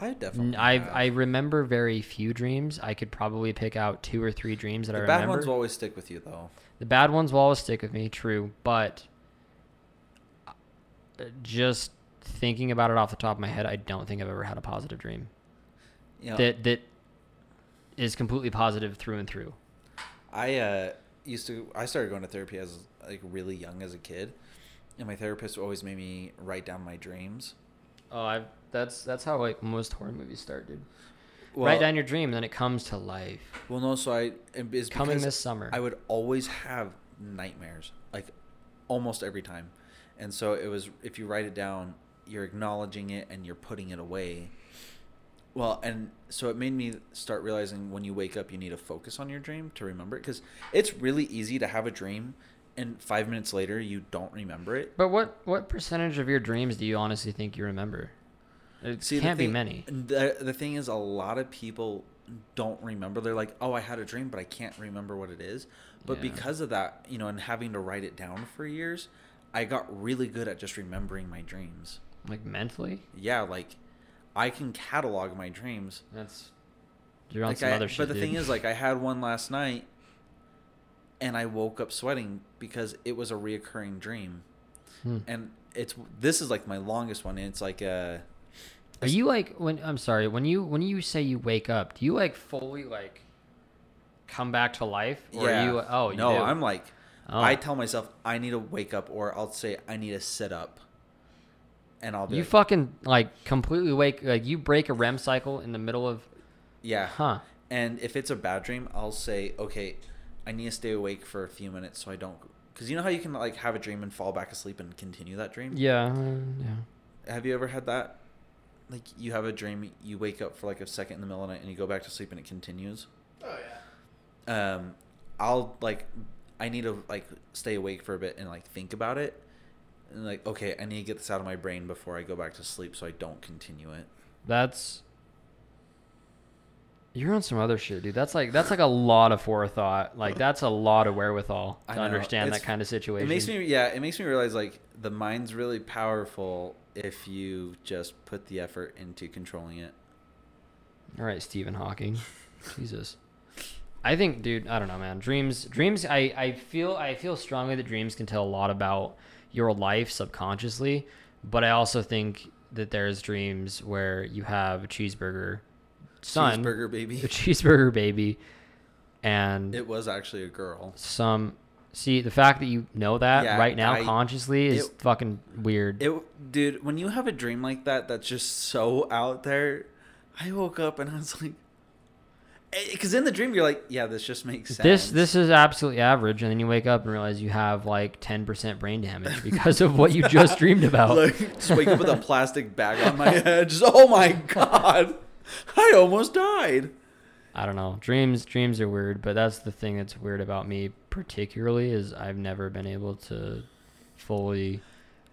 I definitely. I. I remember very few dreams. I could probably pick out two or three dreams that the I bad ones will always stick with you though. The bad ones will always stick with me, true, but uh, just thinking about it off the top of my head, I don't think I've ever had a positive dream You know, that that is completely positive through and through. I uh, used to. I started going to therapy as like really young as a kid, and my therapist always made me write down my dreams. Oh, I that's that's how like most horror movies start, dude. Well, Write down your dream, then it comes to life. Well, no. So I it- it's Coming this summer. I would always have nightmares, like almost every time, and so it was if you write it down, you're acknowledging it and you're putting it away. Well, and so it made me start realizing when you wake up, you need to focus on your dream to remember it because it's really easy to have a dream, and five minutes later you don't remember it. But what what percentage of your dreams do you honestly think you remember? It See, can't be many. The, the thing is, a lot of people don't remember. They're like, oh, I had a dream, but I can't remember what it is. But Yeah. because of that, you know, and having to write it down for years, I got really good at just remembering my dreams. Like mentally, Yeah, like I can catalog my dreams. that's you're on Like some I- other shit. but the dude. thing is, like, I had one last night, and I woke up sweating because it was a reoccurring dream. Hmm. And it's this is like my longest one. And it's like uh Are you like when I'm sorry when you when you say you wake up? Do you like fully like come back to life, or yeah. are you? Oh, you no, do? I'm like, Oh. I tell myself I need to wake up, or I'll say I need to sit up, and I'll be you like, fucking like completely wake like you break a REM cycle in the middle of yeah. huh? And if it's a bad dream, I'll say, okay, I need to stay awake for a few minutes so I don't, because you know how you can like have a dream and fall back asleep and continue that dream. Yeah, uh, yeah. Have you ever had that? Like you have a dream, you wake up for like a second in the middle of the night, and you go back to sleep, and it continues. Oh yeah. um i'll like i need to like stay awake for a bit and like think about it and like okay i need to get this out of my brain before i go back to sleep so i don't continue it That's you're on some other shit, dude. That's like that's like a lot of forethought. Like that's a lot of wherewithal I to understand It's- that kind of situation. it makes me yeah it makes me realize like the mind's really powerful if you just put the effort into controlling it All right, Stephen Hawking. [laughs] Jesus. I think, dude, I don't know, man. Dreams, dreams. I, I feel, I feel strongly that dreams can tell a lot about your life subconsciously, but I also think that there's dreams where you have a cheeseburger son, cheeseburger baby a cheeseburger baby, and It was actually a girl. some. See, the fact that you know that Yeah, right now I- consciously is it- fucking weird. It, dude, when you have a dream like that, that's just so out there. I woke up and I was like, Eh, because in the dream you're like, yeah, this just makes sense. This this is absolutely average, and then you wake up and realize you have like ten percent brain damage because of what you just [laughs] dreamed about. like just wake up with a plastic bag on my head. Just oh my god, [laughs] I almost died. I don't know. Dreams dreams are weird, but that's the thing that's weird about me particularly is I've never been able to fully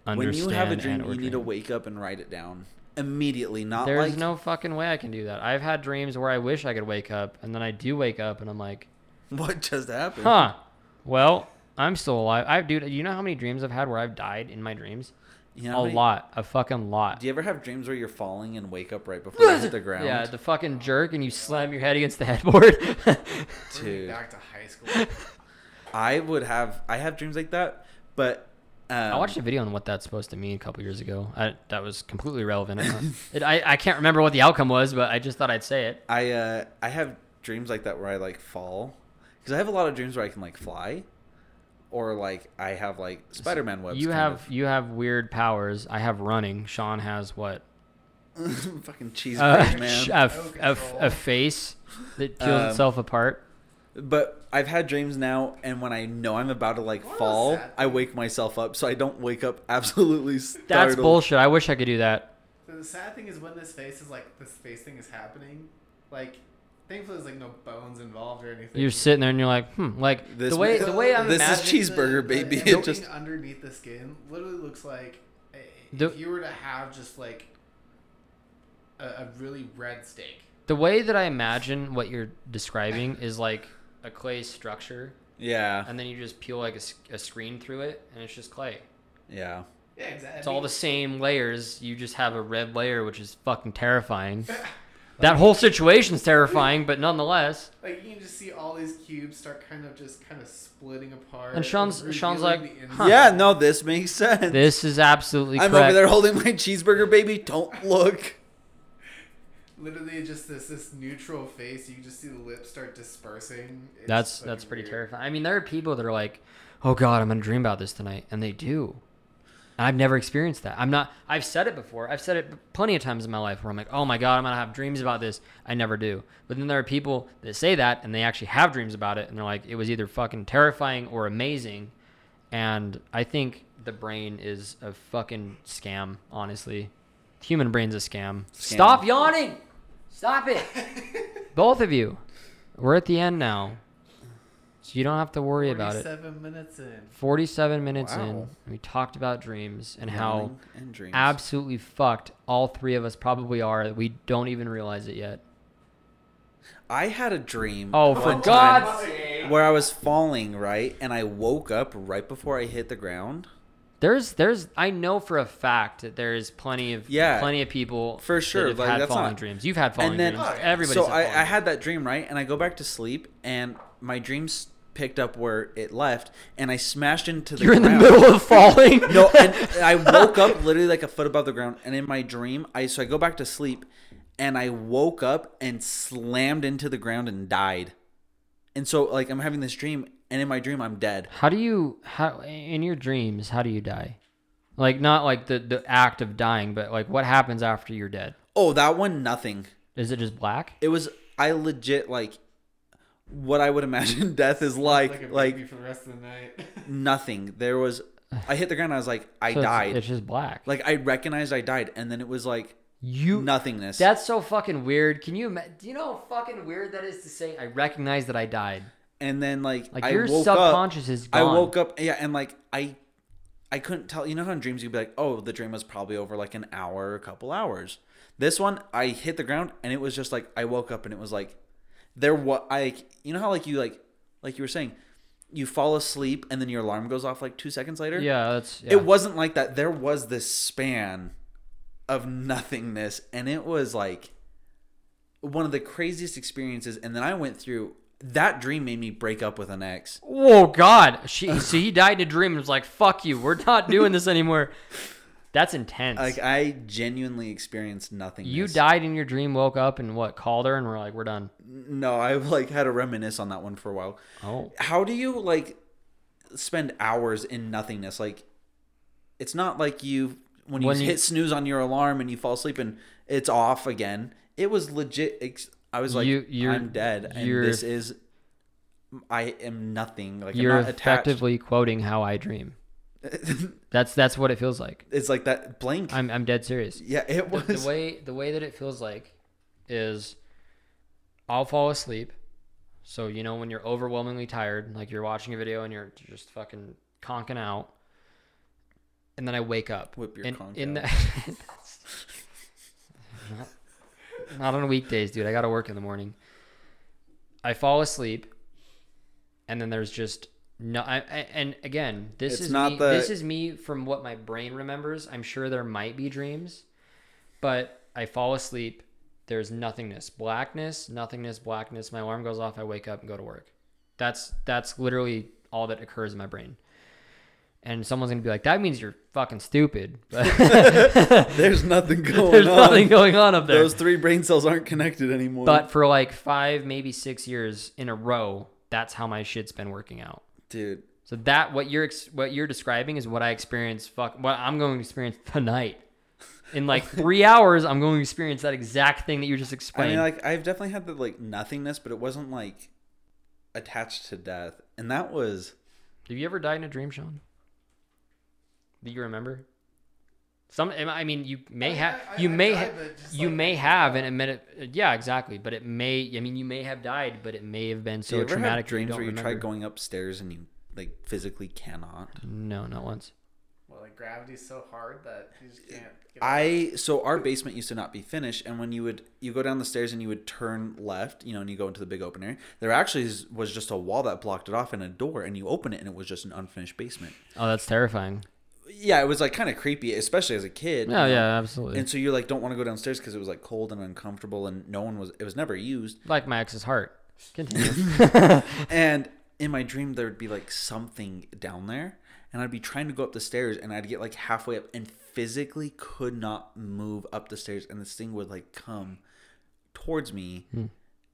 understand. When you have a dream, you need to wake up and write it down immediately. Not There's like no fucking way I can do that. I've had dreams where I wish I could wake up, and then I do wake up, and I'm like, what just happened. huh. Well, I'm still alive. I dude, you know how many dreams I've had where I've died in my dreams? You know a many- lot, a fucking lot. Do you ever have dreams where you're falling and wake up right before you hit the [laughs] ground? Yeah, the fucking jerk, and you slam your head against the headboard. [laughs] Bring Dude. back to high school. I would have. I have dreams like that, but um, I watched a video on what that's supposed to mean a couple years ago. I, that was completely irrelevant. it, I, I can't remember what the outcome was, but I just thought I'd say it. I uh, I have dreams like that where I like fall because I have a lot of dreams where I can like fly, or like I have like Spider-Man webs. you have you have weird powers. I have running. Sean has what? of. [laughs] fucking cheese Uh, man. a, f- No a f- control. a face that peels Um, itself apart. But I've had dreams now, and when I know I'm about to like What a fall, sad I wake myself up so I don't wake up [laughs] absolutely startled. That's bullshit. I wish I could do that. So the sad thing is when this face is like this face thing is happening, like thankfully there's like no bones involved or anything. You're sitting there and you're like, hmm, like This the way the way I'm This is imagining. cheeseburger, baby. The, [laughs] It just underneath the skin literally looks like a- The- if you were to have just like a, a really red steak. The way that I imagine what you're describing [laughs] is like a clay structure, yeah, and then you just peel like a, a screen through it, and it's just clay. yeah. Yeah, exactly. It's all the same layers. You just have a red layer, which is fucking terrifying. [laughs] [laughs] that whole situation's terrifying, but nonetheless. Like you can just see all these cubes start kind of just kind of splitting apart. And Sean's- Sean's like, huh. Yeah, no, this makes sense. This is absolutely I'm correct. over there holding my cheeseburger, baby. Don't look. Literally just this this neutral face. You can just see the lips start dispersing. It's That's that's pretty weird. terrifying. I mean, there are people that are like, "Oh God, I'm gonna dream about this tonight," and they do. And I've never experienced that. I'm not. I've said it before. I've said it plenty of times in my life where I'm like, "Oh my God, I'm gonna have dreams about this." I never do. But then there are people that say that and they actually have dreams about it, and they're like, "It was either fucking terrifying or amazing." And I think the brain is a fucking scam. Honestly, human brain's a scam. Stop yawning. Stop it. [laughs] Both of you. We're at the end now. So you don't have to worry about it. Forty-seven minutes in. 47 minutes in, Wow. and we talked about dreams and how Yawning and dreams. absolutely fucked all three of us probably are we don't even realize it yet. I had a dream. Oh, for one God's sake. Where I was falling, right? And I woke up right before I hit the ground. There's there's I know for a fact that there's plenty of Yeah. plenty of people For sure, that have like, had that's falling not- dreams. You've had falling and then, dreams. Yeah. Everybody's so I, I had that dream, right? And I go back to sleep, and my dreams picked up where it left, and I smashed into the You're in the middle of falling. [laughs] no, and [laughs] I woke up literally like a foot above the ground, and in my dream, I so I go back to sleep, and I woke up and slammed into the ground and died. And so like I'm having this dream, and in my dream I'm dead. How do you how in your dreams? How do you die? Like not like the the act of dying, but like what happens after you're dead? Oh, that one nothing. Is it just black? It was I legit like what I would imagine [laughs] death is like Like a like, for the rest of the night. [laughs] nothing. There was I hit the ground. I was like I So died. It's, just black. like I recognized I died, and then it was like you nothingness. That's so fucking weird. Can you do you know how fucking weird that is to say I recognize that I died? And then like Like I your woke subconscious up, is I woke up, yeah, and like I, I couldn't tell. You know how in dreams you'd be like, oh, the dream was probably over like an hour, a couple hours. This one, I hit the ground, and it was just like I woke up, and it was like there. What I, you know how like you like, like you were saying, you fall asleep, and then your alarm goes off like two seconds later. Yeah, that's yeah. It wasn't like that. There was this span of nothingness, and it was like one of the craziest experiences. And then I went through that dream made me break up with an ex. Oh God, she [laughs] so he died in a dream and was like, "Fuck you, we're not doing this anymore." That's intense. Like I genuinely experienced nothing. you died in your dream, woke up, and what? Called her, and we're like, we're done. No, I've like had to reminisce on that one for a while. Oh, How do you like spend hours in nothingness? Like, it's not like you when you When you- hit snooze on your alarm and you fall asleep and it's off again. It was legit. Ex- I was like, You- you're- I'm dead, and you're- this is. I am nothing. Like you're I'm not attached. effectively quoting how I dream. [laughs] That's that's what it feels like. it's like that blank. I'm I'm dead serious. yeah, it The, was. the way the way that it feels like is I'll fall asleep. So you know when you're overwhelmingly tired, like you're watching a video and you're just fucking conking out, and then I wake up. Whip your and conk in out. the [laughs] [laughs] not, on weekdays, dude. I got to work in the morning. I fall asleep, and then there's just no. I, I, and again, this It's is not me. the- This is me from what my brain remembers. I'm sure there might be dreams, but I fall asleep. There's nothingness, blackness, nothingness, blackness. My alarm goes off. I wake up and go to work. That's that's literally all that occurs in my brain. And someone's gonna be like, "That means you're fucking stupid." [laughs] [laughs] There's nothing going there's on. nothing [laughs] going on up there. Those three brain cells aren't connected anymore. But for like five, maybe six years in a row, that's how my shit's been working out. dude, So that what you're what you're describing is what I experienced. Fuck, what I'm going to experience tonight. In like three hours, I'm going to experience that exact thing that you just I explained. mean, like I've definitely had the like nothingness, but it wasn't like attached to death, and that was Have you ever died in a dream, Sean? Do you remember? Some, I mean, you may I- have, I- you I may, died, ha- you like, may have, and forgot. admit it. Yeah, exactly. But it may, I mean, you may have died, but it may have been so you traumatic. have that dreams don't where you remember. try going upstairs and you like physically cannot? No, not once. Well, like gravity's so hard that you just can't. Get. I so our basement used to not be finished, and when you would you go down the stairs and you would turn left, you know, and you go into the big open area. There actually was just a wall that blocked it off and a door, and you open it and it was just an unfinished basement. Oh, that's terrifying. Yeah, it was like kind of creepy, especially as a kid. Oh you know? yeah, absolutely. And so you like don't want to go downstairs because it was like cold and uncomfortable, and no one was. It was never used. like my ex's heart. Continue. [laughs] And in my dream, there would be like something down there, and I'd be trying to go up the stairs, and I'd get like halfway up, and physically could not move up the stairs, and this thing would like come towards me, hmm.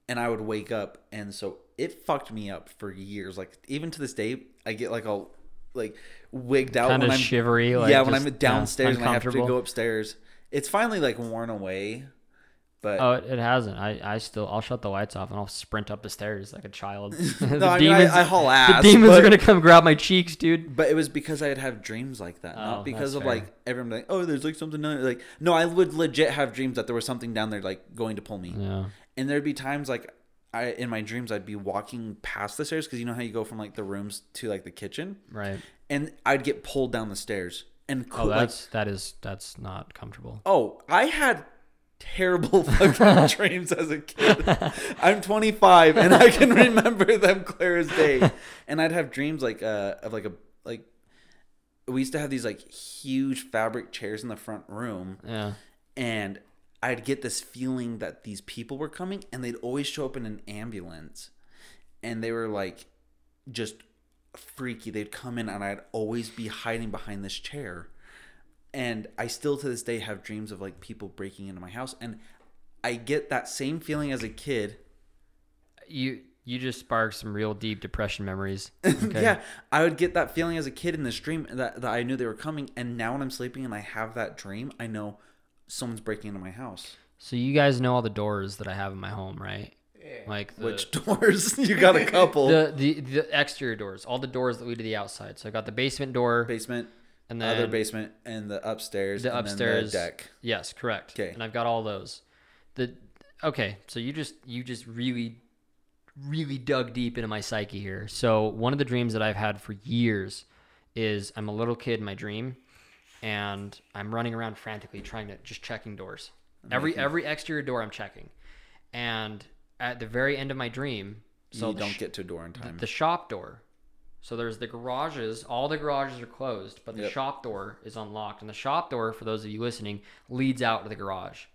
and I would wake up, and so it fucked me up for years. Like even to this day, I get like all like wigged out Kind when of shivery. Like yeah when just, I'm downstairs and I have to go upstairs. It's finally like worn away, but Oh, it, it hasn't. I, I still I'll shut the lights off and I'll sprint up the stairs like a child. [laughs] [laughs] the no, I, mean, I, I haul ass. the demons but- are gonna come grab my cheeks, dude. But it was because I'd have dreams like that, Oh, not because of fair. like everyone being like, oh, there's like something down there. Like, no, I would legit have dreams that there was something down there like going to pull me, Yeah. and there'd be times like I in my dreams I'd be walking past the stairs because you know how you go from like the rooms to like the kitchen, Right. and I'd get pulled down the stairs and Oh, co- like that's that is that's not comfortable. oh, I had terrible [laughs] fucking [laughs] dreams as a kid. I'm 25 and I can [laughs] remember them clear as day. And I'd have dreams like uh of like a like we used to have these like huge fabric chairs in the front room Yeah. and I'd get this feeling that these people were coming and they'd always show up in an ambulance and they were like just freaky. They'd come in and I'd always be hiding behind this chair. And I still to this day have dreams of like people breaking into my house and I get that same feeling as a kid. You you just sparked some real deep depression memories. [laughs] Okay. yeah, I would get that feeling as a kid in this dream that, that I knew they were coming and now when I'm sleeping and I have that dream, I know someone's breaking into my house. So you guys know all the doors that I have in my home, right? Yeah. Like the, Which [laughs] doors? [laughs] you got a couple. the, the the exterior doors, all the doors that lead to the outside. So I got the basement door, basement, and then other basement, and the upstairs, the and upstairs then the deck. Yes, correct. Okay, And I've got all those. The okay, so you just you just really really dug deep into my psyche here. So one of the dreams that I've had for years is I'm a little kid in my dream and I'm running around frantically trying to just checking doors. Every every exterior door I'm checking. And at the very end of my dream, so you the don't sh- get to a door in time. the shop door. So there's the garages. All the garages are closed, but the Yep. shop door is unlocked. And the shop door, for those of you listening, leads out to the garage.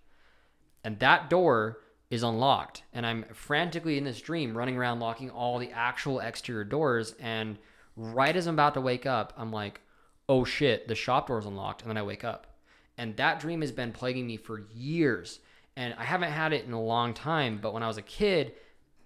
And that door is unlocked. And I'm frantically in this dream running around locking all the actual exterior doors. And right as I'm about to wake up, I'm like, oh shit, the shop door's unlocked. And then I wake up. and that dream has been plaguing me for years. And I haven't had it in a long time, but when I was a kid,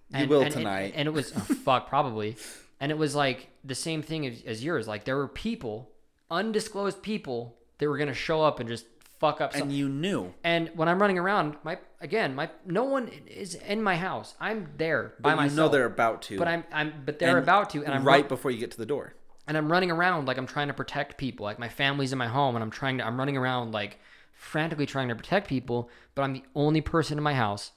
You will and- and- tonight. And, it was oh, [laughs] fuck probably, and it was like the same thing as, as yours. Like there were people, undisclosed people, that were gonna show up and just fuck up. and something. you knew. And when I'm running around, my again, my no one is in my house. I'm there by But you myself. know they're about to. but I'm I'm but they're about to, and I'm right run- before you get to the door. And I'm running around like I'm trying to protect people. Like my family's in my home, and I'm trying to I'm running around like frantically trying to protect people. But I'm the only person in my house.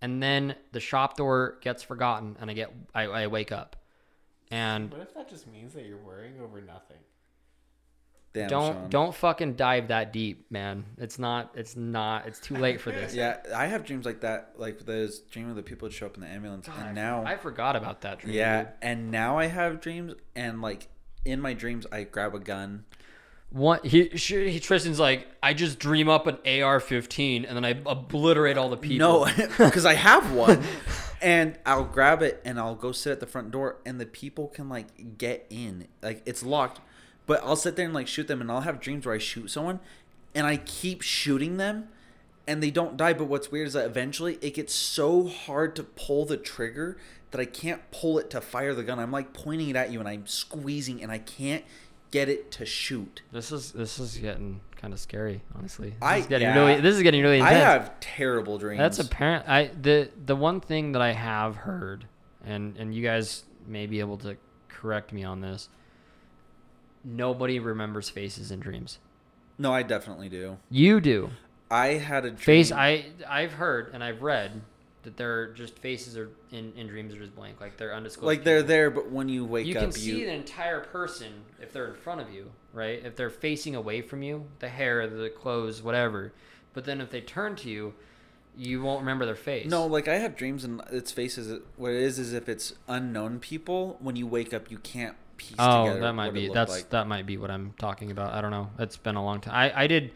And then the shop door gets forgotten, and I get I, I wake up, and What if that just means that you're worrying over nothing? Damn, don't Sean. don't fucking dive that deep, man. It's not it's not it's too late for this. [laughs] Yeah, I have dreams like that. Like those dream of the people that show up in the ambulance, God, and I- now I forgot about that dream. Yeah, dude. and now I have dreams, and like in my dreams, I grab a gun. One, he, he Tristan's like, I just dream up an AR-15 and then I obliterate all the people. No, [laughs] [laughs] because I have one, and I'll grab it and I'll go sit at the front door, and the people can like get in. Like it's locked, but I'll sit there and like shoot them, and I'll have dreams where I shoot someone, and I keep shooting them, and they don't die. But what's weird is that eventually it gets so hard to pull the trigger that I can't pull it to fire the gun. I'm like pointing it at you, and I'm squeezing, and I can't get it to shoot. This is this is getting kind of scary, honestly. This I- is getting yeah. really this is getting really I have terrible dreams. That's apparent. I the the one thing that I have heard, and and you guys may be able to correct me on this. Nobody remembers faces in dreams. no, I definitely do. You do. I had a dream. Face. I I've heard and I've read that they're just faces are in, in dreams are just blank, like they're undisclosed. like they're people. there, but when you wake you up, you can see you the entire person if they're in front of you, right? If they're facing away from you, the hair, the clothes, whatever. But then if they turn to you, you won't remember their face. no, like I have dreams and its faces. What it is is if it's unknown people, when you wake up, you can't piece Oh, together. that might be that's like. that might be what I'm talking about. I don't know. It's been a long time. I I did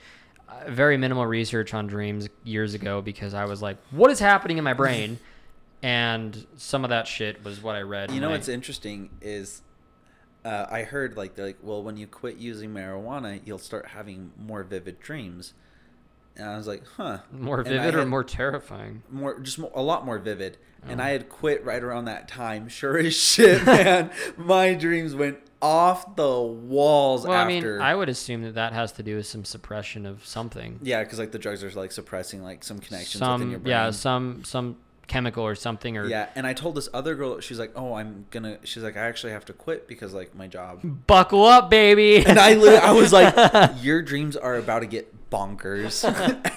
very minimal research on dreams years ago because I was like, what is happening in my brain? [laughs] and some of that shit was what I read. You know I- what's interesting is. Uh, I heard like they're like, well, when you quit using marijuana, you'll start having more vivid dreams, and I was like, huh, more vivid or had- more terrifying. more just more, a lot more vivid. And Oh. I had quit right around that time. Sure as shit, [laughs] man. my dreams went off the walls Well, I after. mean, I would assume that that has to do with some suppression of something. yeah, because like the drugs are like suppressing like some connections within some your brain. yeah some some chemical or something or yeah, and I told this other girl, she's like, "Oh, I'm gonna." She's like, "I actually have to quit because like my job." buckle up baby [laughs] And I, I was like, [laughs] "Your dreams are about to get bonkers,"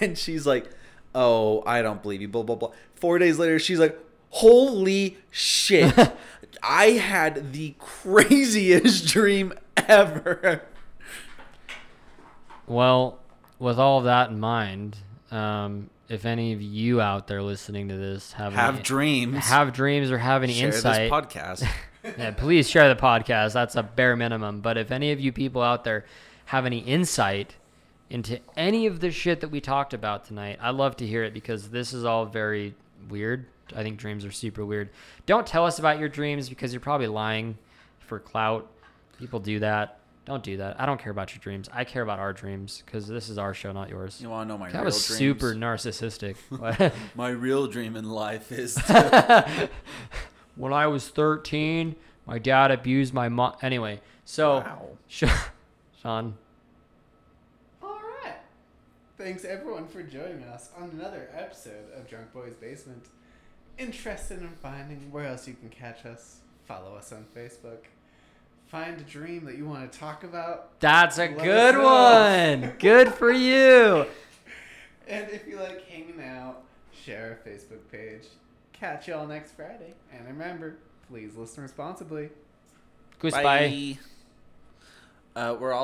and she's like, "Oh, I don't believe you." Blah blah blah. Four days later, she's like, "Holy shit!" [laughs] I had the craziest [laughs] dream ever. well with all of that in mind um if any of you out there listening to this have Have any, dreams. have dreams or have any Share insight this podcast. [laughs] yeah, please share the podcast. That's a bare minimum. But if any of you people out there have any insight into any of the shit that we talked about tonight, I'd love to hear it because this is all very weird. I think dreams are super weird. Don't tell us about your dreams because you're probably lying for clout. People do that. Don't do that. I don't care about your dreams. I care about our dreams because this is our show, not yours. You want to know my That real was dreams? super narcissistic. [laughs] [laughs] My real dream in life is [laughs] to when I was 13, my dad abused my mom. Anyway, so Wow. Sean, All right. Thanks everyone for joining us on another episode of Drunk Boys Basement. Interested in finding where else you can catch us? Follow us on Facebook. Find a dream that you want to talk about. that's a good one. Good for you. [laughs] And if you like hanging out, share our Facebook page. Catch y'all next Friday. And remember, please listen responsibly. Goodbye. Bye. Uh, we're also